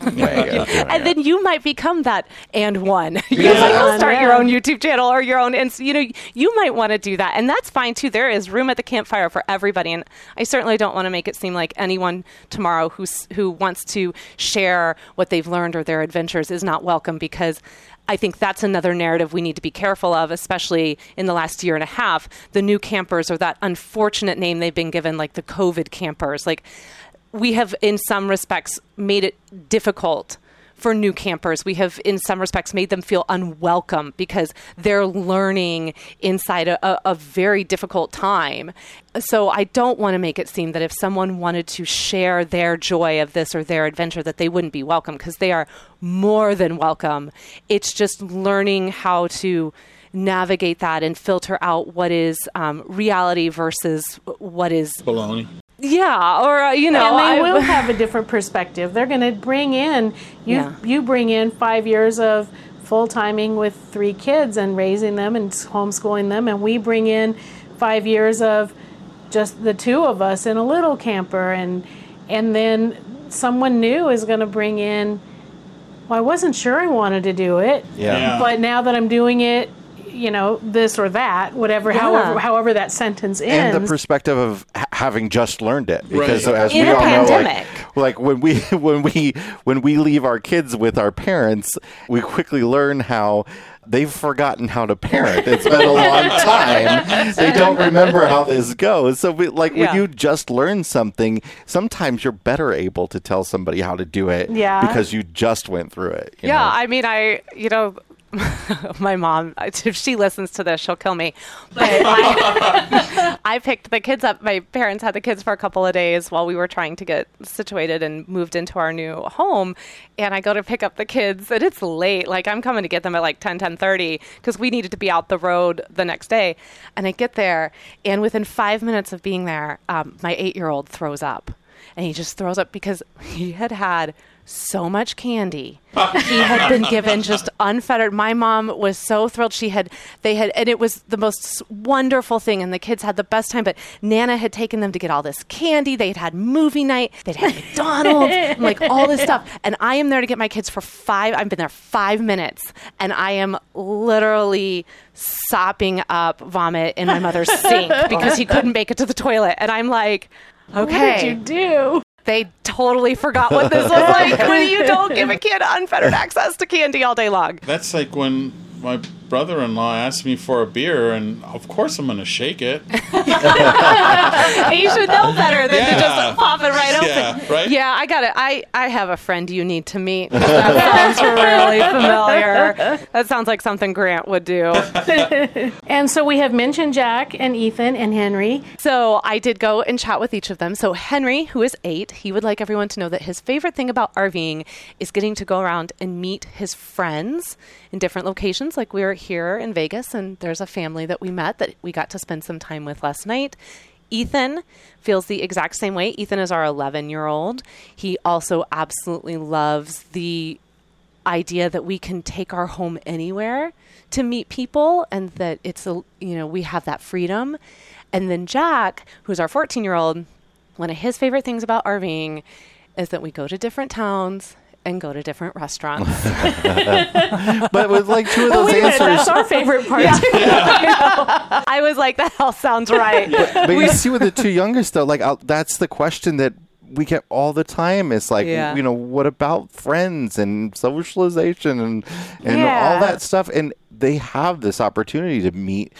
and then you might become that and one. You yeah. might yeah. start your own YouTube channel or your own, and you know you might want to do that, and that's fine too. There is room at the campfire for everybody, and I certainly don't want to make it seem like anyone tomorrow who who wants to share what they've learned or their adventures is not welcome because. I think that's another narrative we need to be careful of, especially in the last year and a half. The new campers or that unfortunate name they've been given, like the COVID campers. Like, we have in some respects made it difficult for new campers. We have in some respects made them feel unwelcome because they're learning inside a, a, very difficult time. So I don't want to make it seem that if someone wanted to share their joy of this or their adventure that they wouldn't be welcome because they are more than welcome. It's just learning how to navigate that and filter out what is um, reality versus what is Baloney. Yeah, or uh, you know, and they I- will have a different perspective. They're going to bring in you. Yeah. You bring in five years of full timing with three kids and raising them and homeschooling them, and we bring in five years of just the two of us in a little camper, and and then someone new is going to bring in. Well, I wasn't sure I wanted to do it, yeah. Yeah. but now that I'm doing it, you know, this or that, whatever, however, however that sentence ends. and the perspective of h- having just learned it because Right. as In we a all pandemic. know like, like when we when we when we leave our kids with our parents we quickly learn how they've forgotten how to parent it's been a long time they don't remember how this goes so we, like Yeah. when you just learn something sometimes you're better able to tell somebody how to do it Yeah. because you just went through it you yeah, know? I mean, I, you know, my mom, if she listens to this, she'll kill me. But I, I picked the kids up. My parents had the kids for a couple of days while we were trying to get situated and moved into our new home. And I go to pick up the kids, and it's late. Like I'm coming to get them at like 10, 10 30 because we needed to be out the road the next day. And I get there, and within five minutes of being there, um, my eight year old throws up. And he just throws up because he had had so much candy. he had been given just unfettered. My mom was so thrilled. She had, they had, and it was the most wonderful thing. And the kids had the best time. But Nana had taken them to get all this candy. They'd had movie night. They'd had McDonald's, and like all this stuff. And I am there to get my kids for five. I've been there five minutes, and I am literally sopping up vomit in my mother's sink because he couldn't make it to the toilet. And I'm like, okay. What did you do? They totally forgot what this was like when you don't give a kid unfettered access to candy all day long. That's like when my brother-in-law asked me for a beer, and of course I'm going to shake it. you should know better than Yeah. to just pop it right open. Yeah, right? Yeah, I got it. I, I have a friend you need to meet. That sounds really familiar. That sounds like something Grant would do. And so we have mentioned Jack and Ethan and Henry. So I did go and chat with each of them. So Henry, who is eight, he would like everyone to know that his favorite thing about RVing is getting to go around and meet his friends in different locations. Like we were here in Vegas, and there's a family that we met that we got to spend some time with last night. Ethan feels the exact same way. Ethan is our 11 year old. He also absolutely loves the idea that we can take our home anywhere to meet people and that it's a you know we have that freedom and then jack who's our 14 year old one of his favorite things about rving is that we go to different towns and go to different restaurants But with like two of oh, those Wait minute, answers, that's our favorite part. i was like that all sounds right but you see with the two youngest though, like i that's the question that we get all the time. It's like Yeah. you know, what about friends and socialization and and Yeah. all that stuff? And they have this opportunity to meet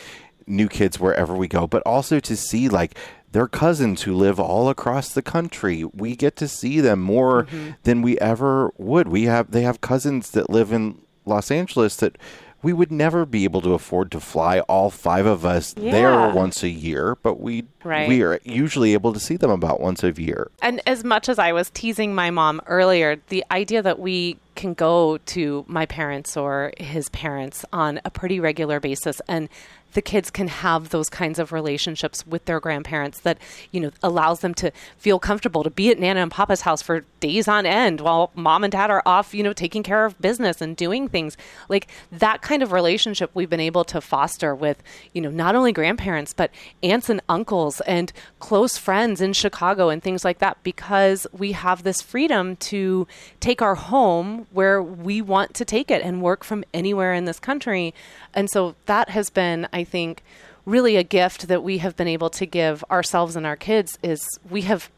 new kids wherever we go, but also to see like their cousins who live all across the country. We get to see them more mm-hmm. than we ever would. We have they have cousins that live in Los Angeles that we would never be able to afford to fly all five of us there once a year, but we Right. we are usually able to see them about once a year. And as much as I was teasing my mom earlier, the idea that we can go to my parents or his parents on a pretty regular basis and the kids can have those kinds of relationships with their grandparents that you know allows them to feel comfortable to be at nana and papa's house for days on end while mom and dad are off you know taking care of business and doing things. Like that kind of relationship we've been able to foster with you know not only grandparents but aunts and uncles and close friends in chicago and things like that because we have this freedom to take our home where we want to take it and work from anywhere in this country. And so that has been think really a gift that we have been able to give ourselves and our kids is we have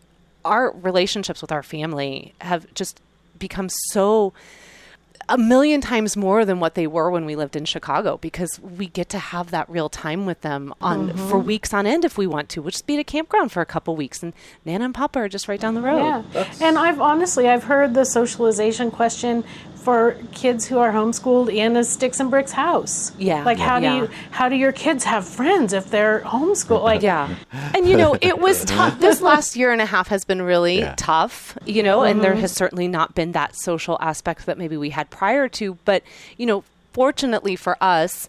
our relationships with our family have just become so a million times more than what they were when we lived in Chicago because we get to have that real time with them on mm-hmm. for weeks on end if we want to. We'll just be at a campground for a couple weeks and Nana and Papa are just right down the road. Yeah. And I've honestly I've heard the socialization question for kids who are homeschooled in a sticks and bricks house. Yeah. Like how Yeah. do you how do your kids have friends if they're homeschooled? Like Yeah. And you know, it was tough. This last year and a half has been really Yeah. tough, you know, and there mm-hmm. has certainly not been that social aspect that maybe we had prior to. But, you know, fortunately for us,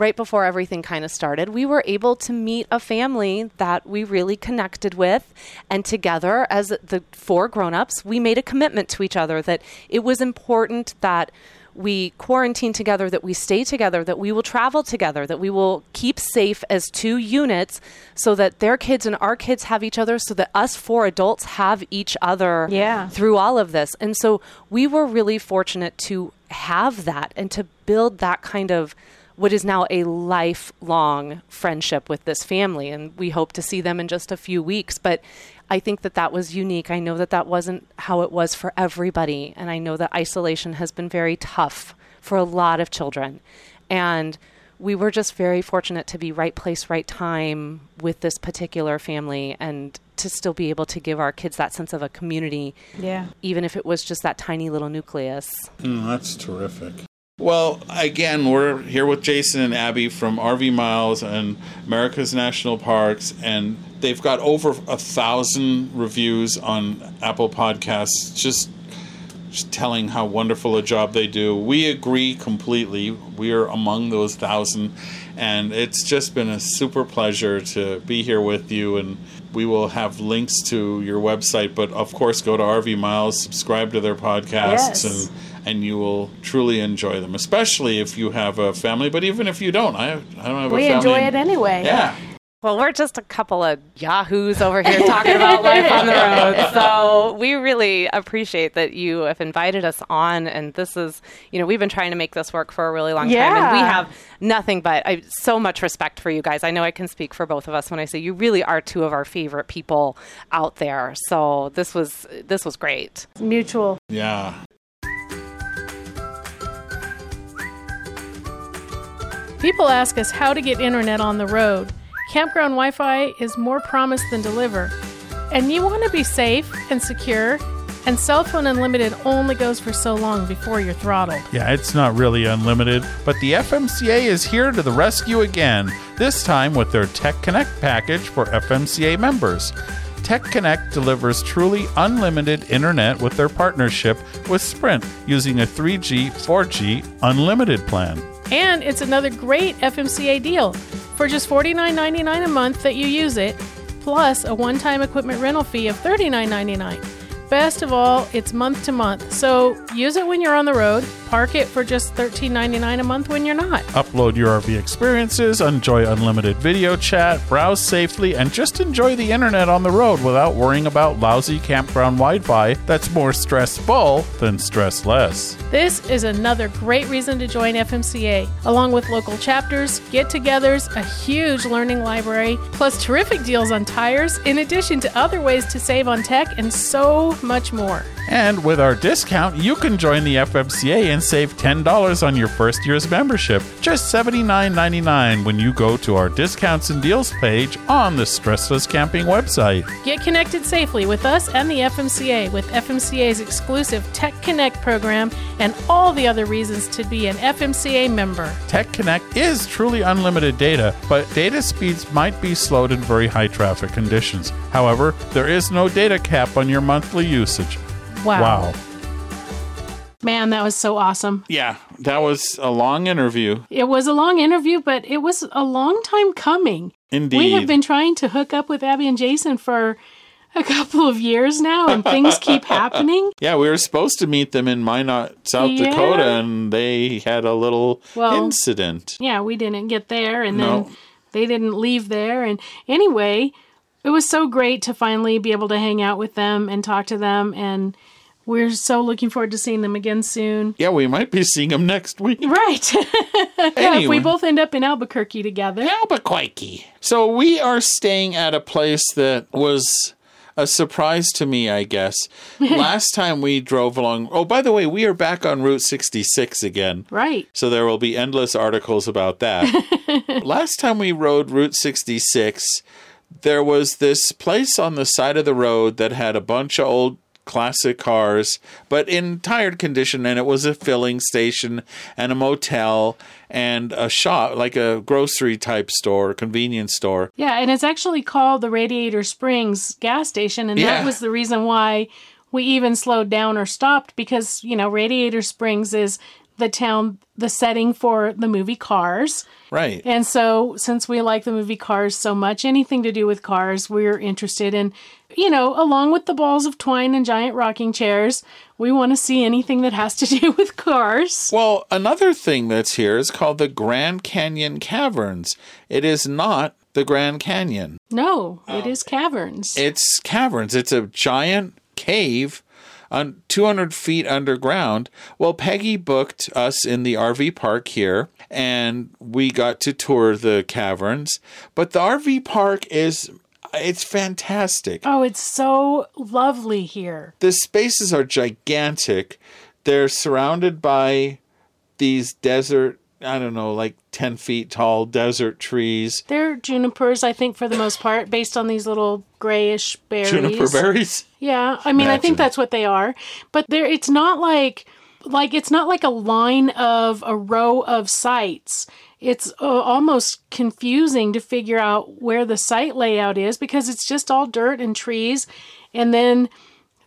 right before everything kind of started, we were able to meet a family that we really connected with. And together, as the four grown ups, we made a commitment to each other that it was important that we quarantine together, that we stay together, that we will travel together, that we will keep safe as two units so that their kids and our kids have each other, so that us four adults have each other Yeah. through all of this. And so we were really fortunate to have that and to build that kind of what is now a lifelong friendship with this family. And we hope to see them in just a few weeks. But I think that that was unique. I know that that wasn't how it was for everybody. And I know that isolation has been very tough for a lot of children. And we were just very fortunate to be right place, right time with this particular family and to still be able to give our kids that sense of a community, Yeah. even if it was just that tiny little nucleus. Mm, that's terrific. Well, again, we're here with Jason and Abby from RV Miles and America's National Parks, and they've got over a thousand reviews on Apple Podcasts. Just, just telling how wonderful a job they do. We agree completely. We are among those thousand, and it's just been a super pleasure to be here with you. And we will have links to your website, but of course, go to RV Miles, subscribe to their podcasts, Yes. and and you will truly enjoy them, especially if you have a family. But even if you don't, I, I don't have We a family. We enjoy it anyway. Yeah. Well, we're just a couple of yahoos over here talking about life on the road. So we really appreciate that you have invited us on. And this is, you know, we've been trying to make this work for a really long time. And we have nothing but I, so much respect for you guys. I know I can speak for both of us when I say you really are two of our favorite people out there. So this was this was great. Mutual. Yeah. People ask us how to get internet on the road. Campground Wi Fi is more promise than deliver. And you want to be safe and secure, and cell phone unlimited only goes for so long before you're throttled. Yeah, it's not really unlimited, but the FMCA is here to the rescue again, this time with their Tech Connect package for FMCA members. Tech Connect delivers truly unlimited internet with their partnership with Sprint using a 3G, 4G unlimited plan. And it's another great FMCA deal. For just $49.99 a month that you use it, plus a one time equipment rental fee of $39.99. Best of all, it's month to month. So use it when you're on the road, park it for just $13.99 a month when you're not. Upload your RV experiences, enjoy unlimited video chat, browse safely, and just enjoy the internet on the road without worrying about lousy campground Wi Fi that's more stressful than stressless. This is another great reason to join FMCA, along with local chapters, get togethers, a huge learning library, plus terrific deals on tires, in addition to other ways to save on tech and so much more. And with our discount, you can join the FMCA and save $10 on your first year's membership, just $79.99 when you go to our discounts and deals page on the Stressless Camping website. Get connected safely with us and the FMCA with FMCA's exclusive Tech Connect program and all the other reasons to be an FMCA member. Tech Connect is truly unlimited data, but data speeds might be slowed in very high traffic conditions. However, there is no data cap on your monthly usage. Wow. Wow. Man, that was so awesome. Yeah. That was a long interview. It was a long interview, but it was a long time coming. Indeed. We have been trying to hook up with Abby and Jason for a couple of years now, and things keep happening. Yeah, we were supposed to meet them in Minot, South Yeah. Dakota, and they had a little Well, incident. Yeah, we didn't get there, and No. then they didn't leave there. And anyway, it was so great to finally be able to hang out with them and talk to them. And we're so looking forward to seeing them again soon. Yeah, we might be seeing them next week. Right. yeah, if we both end up in Albuquerque together. Albuquerque. So we are staying at a place that was a surprise to me, I guess. Last time we drove along. Oh, by the way, we are back on Route 66 again. Right. So there will be endless articles about that. Last time we rode Route 66, there was this place on the side of the road that had a bunch of old classic cars, but in tired condition, and it was a filling station and a motel and a shop, like a grocery type store, convenience store. Yeah, and it's actually called the Radiator Springs gas station, and Yeah. that was the reason why we even slowed down or stopped because, you know, Radiator Springs is the town, the setting for the movie Cars. Right. And so, since we like the movie Cars so much, anything to do with cars, we're interested in, you know, along with the balls of twine and giant rocking chairs, we want to see anything that has to do with cars. Well, another thing that's here is called the Grand Canyon Caverns. It is not the Grand Canyon. No, it is caverns. It's caverns. It's a giant cave on 200 feet underground. Well, Peggy booked us in the RV park here and we got to tour the caverns. But the RV park is it's fantastic. oh, it's so lovely here. The spaces are gigantic. They're surrounded by these desert, I don't know, like 10 feet tall desert trees. They're junipers, I think, for the most part, based on these little grayish berries. Juniper berries. Yeah, I mean, I think that's what they are. But they're, it's not like like it's not like a line of a row of sites. It's uh, almost confusing to figure out where the site layout is because it's just all dirt and trees, and then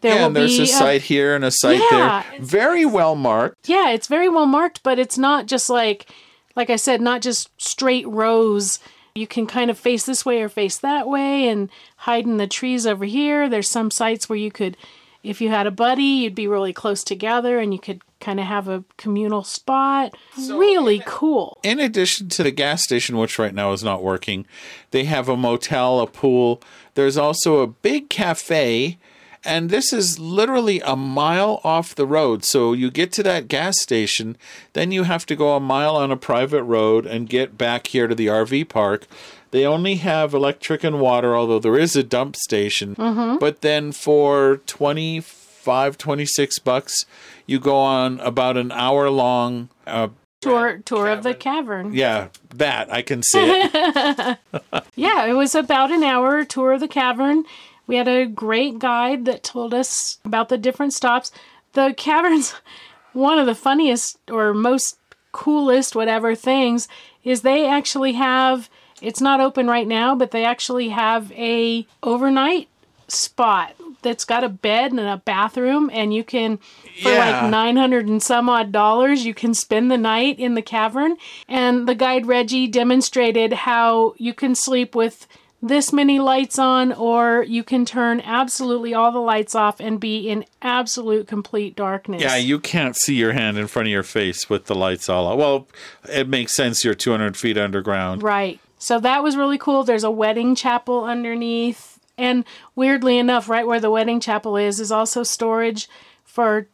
there yeah, will and there's be a site here and a site Yeah, there. Very well marked. yeah, it's very well marked, but it's not just like, like I said, not just straight rows. You can kind of face this way or face that way and hide in the trees over here. There's some sites where you could, if you had a buddy, you'd be really close together and you could kind of have a communal spot. really cool. In addition to the gas station, which right now is not working, they have a motel, a pool. There's also a big cafe, and this is literally a mile off the road. So you get to that gas station, then you have to go a mile on a private road and get back here to the RV park. They only have electric and water, although there is a dump station. But then for 25, 26 bucks, you go on about an hour long uh, Tour tour of the cavern. yeah, that I can see it. Yeah, it was about an hour tour of the cavern. We had a great guide that told us about the different stops. The cavern's one of the funniest or most coolest whatever things is they actually have it's not open right now, but they actually have a overnight spot that's got a bed and a bathroom and you can for Yeah. like 900 and some odd dollars you can spend the night in the cavern and the guide Reggie demonstrated how you can sleep with this many lights on or you can turn absolutely all the lights off and be in absolute complete darkness. Yeah, you can't see your hand in front of your face with the lights all out. Well, it makes sense. You're 200 feet underground. Right. So that was really cool. There's a wedding chapel underneath. And weirdly enough, right where the wedding chapel is, is also storage for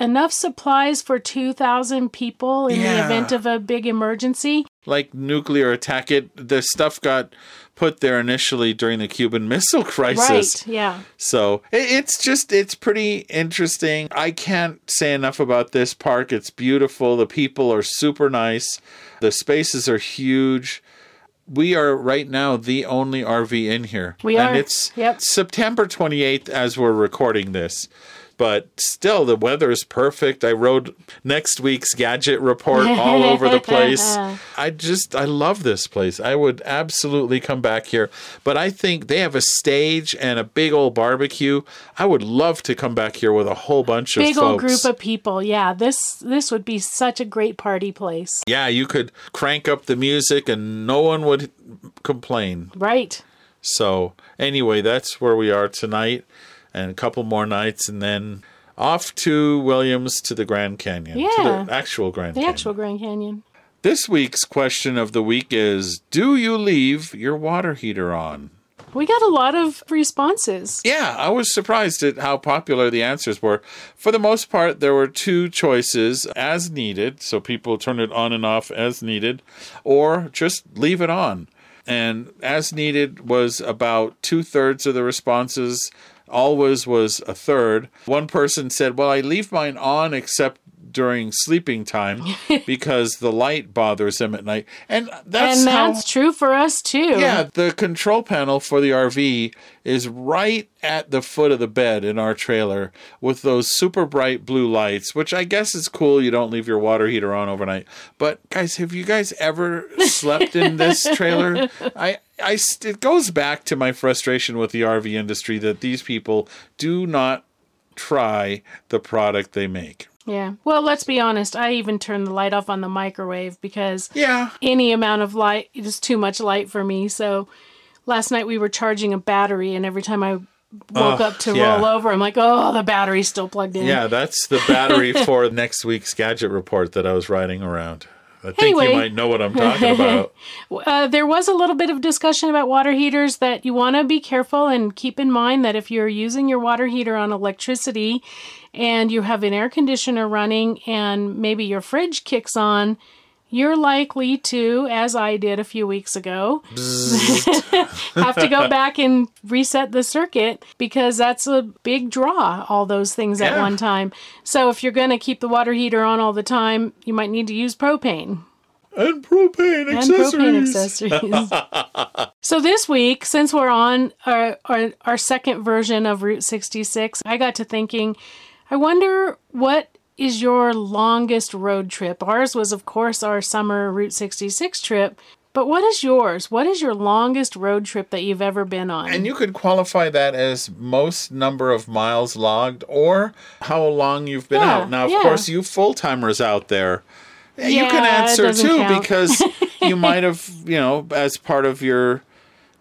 enough supplies for 2,000 people in the event of a big emergency. Like nuclear attack, it the stuff got put there initially during the Cuban Missile Crisis. Right. Yeah. So it, it's just it's pretty interesting. I can't say enough about this park. It's beautiful. The people are super nice. The spaces are huge. We are right now the only RV in here. We and are. it's Yep. September 28th as we're recording this. But still, the weather is perfect. I wrote next week's gadget report all over the place. Uh-huh. I just, I love this place. I would absolutely come back here. But I think they have a stage and a big old barbecue. I would love to come back here with a whole bunch Big of old folks. group of people. Yeah. This this would be such a great party place. yeah, you could crank up the music and no one would complain. Right. So, anyway, that's where we are tonight and a couple more nights and then off to Williams to the Grand Canyon. Yeah. To the actual Grand The Canyon. actual Grand Canyon. This week's question of the week is Do you leave your water heater on? We got a lot of responses. Yeah, I was surprised at how popular the answers were. For the most part, there were two choices as needed, so people turn it on and off as needed, or just leave it on. And as needed was about two thirds of the responses. Always was a third. One person said, Well, I leave mine on except during sleeping time because the light bothers them at night. And that's and how that's true for us too. yeah, the control panel for the RV is right at the foot of the bed in our trailer with those super bright blue lights, which I guess is cool. You don't leave your water heater on overnight. But guys, have you guys ever slept in this trailer? I I it goes back to my frustration with the RV industry that these people do not try the product they make. Yeah. Well, let's be honest. I even turned the light off on the microwave because Yeah. any amount of light is too much light for me. So last night we were charging a battery, and every time I woke up to yeah. roll over, I'm like, oh, the battery's still plugged in. Yeah, that's the battery for next week's gadget report that I was riding around. I think Anyway. you might know what I'm talking about. Uh, there was a little bit of discussion about water heaters that you want to be careful and keep in mind that if you're using your water heater on electricity and you have an air conditioner running and maybe your fridge kicks on, you're likely to, as I did a few weeks ago, have to go back and reset the circuit because that's a big draw, all those things at one time. So if you're going to keep the water heater on all the time, you might need to use propane and propane and accessories. propane accessories. so this week, since we're on our, our our second version of Route 66, I got to thinking, I wonder what is your longest road trip? Ours was, of course, our summer Route 66 trip. But what is yours? What is your longest road trip that you've ever been on? And you could qualify that as most number of miles logged or how long you've been Yeah, out. Now, of yeah. course, you full timers out there, you can answer too count. because you might have, you know, as part of your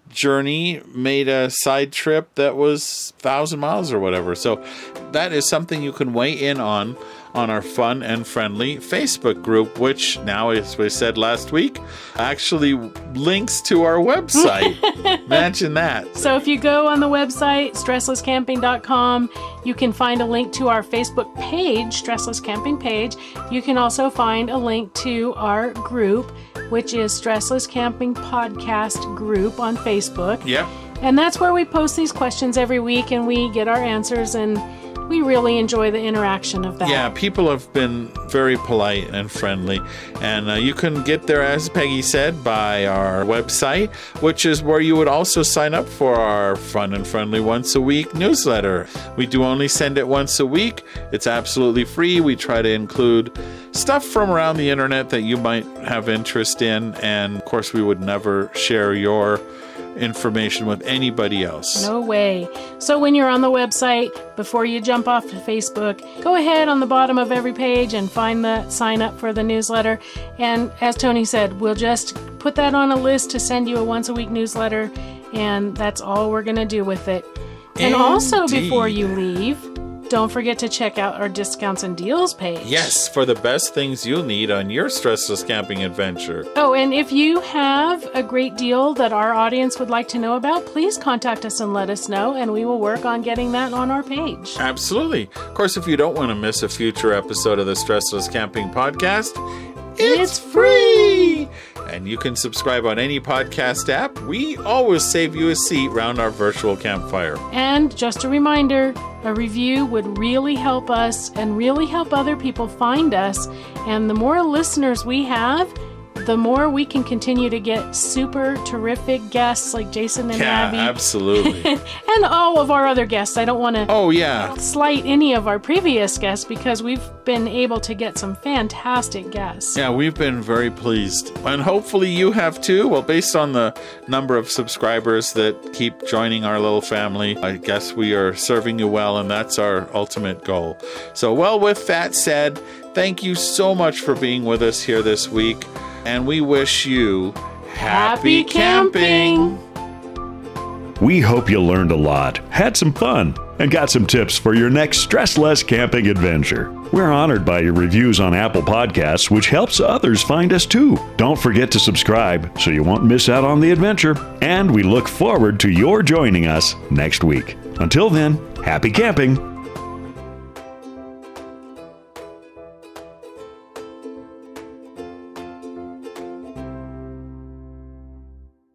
journey made a side trip that was 1000 miles or whatever so that is something you can weigh in on on our fun and friendly facebook group which now as we said last week actually links to our website imagine that So if you go on the website, stresslesscamping.com, you can find a link to our Facebook page, Stressless Camping page. You can also find a link to our group, which is Stressless Camping Podcast Group on Facebook. yep And that's where we post these questions every week and we get our answers and we really enjoy the interaction of that. Yeah, people have been very polite and friendly. And uh, you can get there, as Peggy said, by our website, which is where you would also sign up for our fun and friendly once a week newsletter. We do only send it once a week, it's absolutely free. We try to include stuff from around the internet that you might have interest in. And of course, we would never share your information with anybody else. No way. So when you're on the website, before you jump off to Facebook, go ahead on the bottom of every page and find the sign up for the newsletter. And as Tony said, we'll just put that on a list to send you a once a week newsletter, and that's all we're going to do with it. And also, before you leave, don't forget to check out our discounts and deals page. Yes, for the best things you'll need on your stressless camping adventure. Oh, and if you have a great deal that our audience would like to know about, please contact us and let us know, and we will work on getting that on our page. Absolutely. Of course, if you don't want to miss a future episode of the Stressless Camping Podcast, It's free. And you can subscribe on any podcast app. We always save you a seat round our virtual campfire. And just a reminder a review would really help us and really help other people find us. And the more listeners we have, the more we can continue to get super terrific guests like Jason and Yeah, Abby absolutely. and all of our other guests. I don't want to oh, yeah. slight any of our previous guests because we've been able to get some fantastic guests. Yeah, we've been very pleased. And hopefully you have too. Well, based on the number of subscribers that keep joining our little family, I guess we are serving you well, and that's our ultimate goal. So, well, with that said, thank you so much for being with us here this week. And we wish you happy, Happy camping. We hope you learned a lot, had some fun, and got some tips for your next stressless camping adventure. We're honored by your reviews on Apple Podcasts, which helps others find us too. Don't forget to subscribe so you won't miss out on the adventure. And we look forward to your joining us next week. Until then, happy camping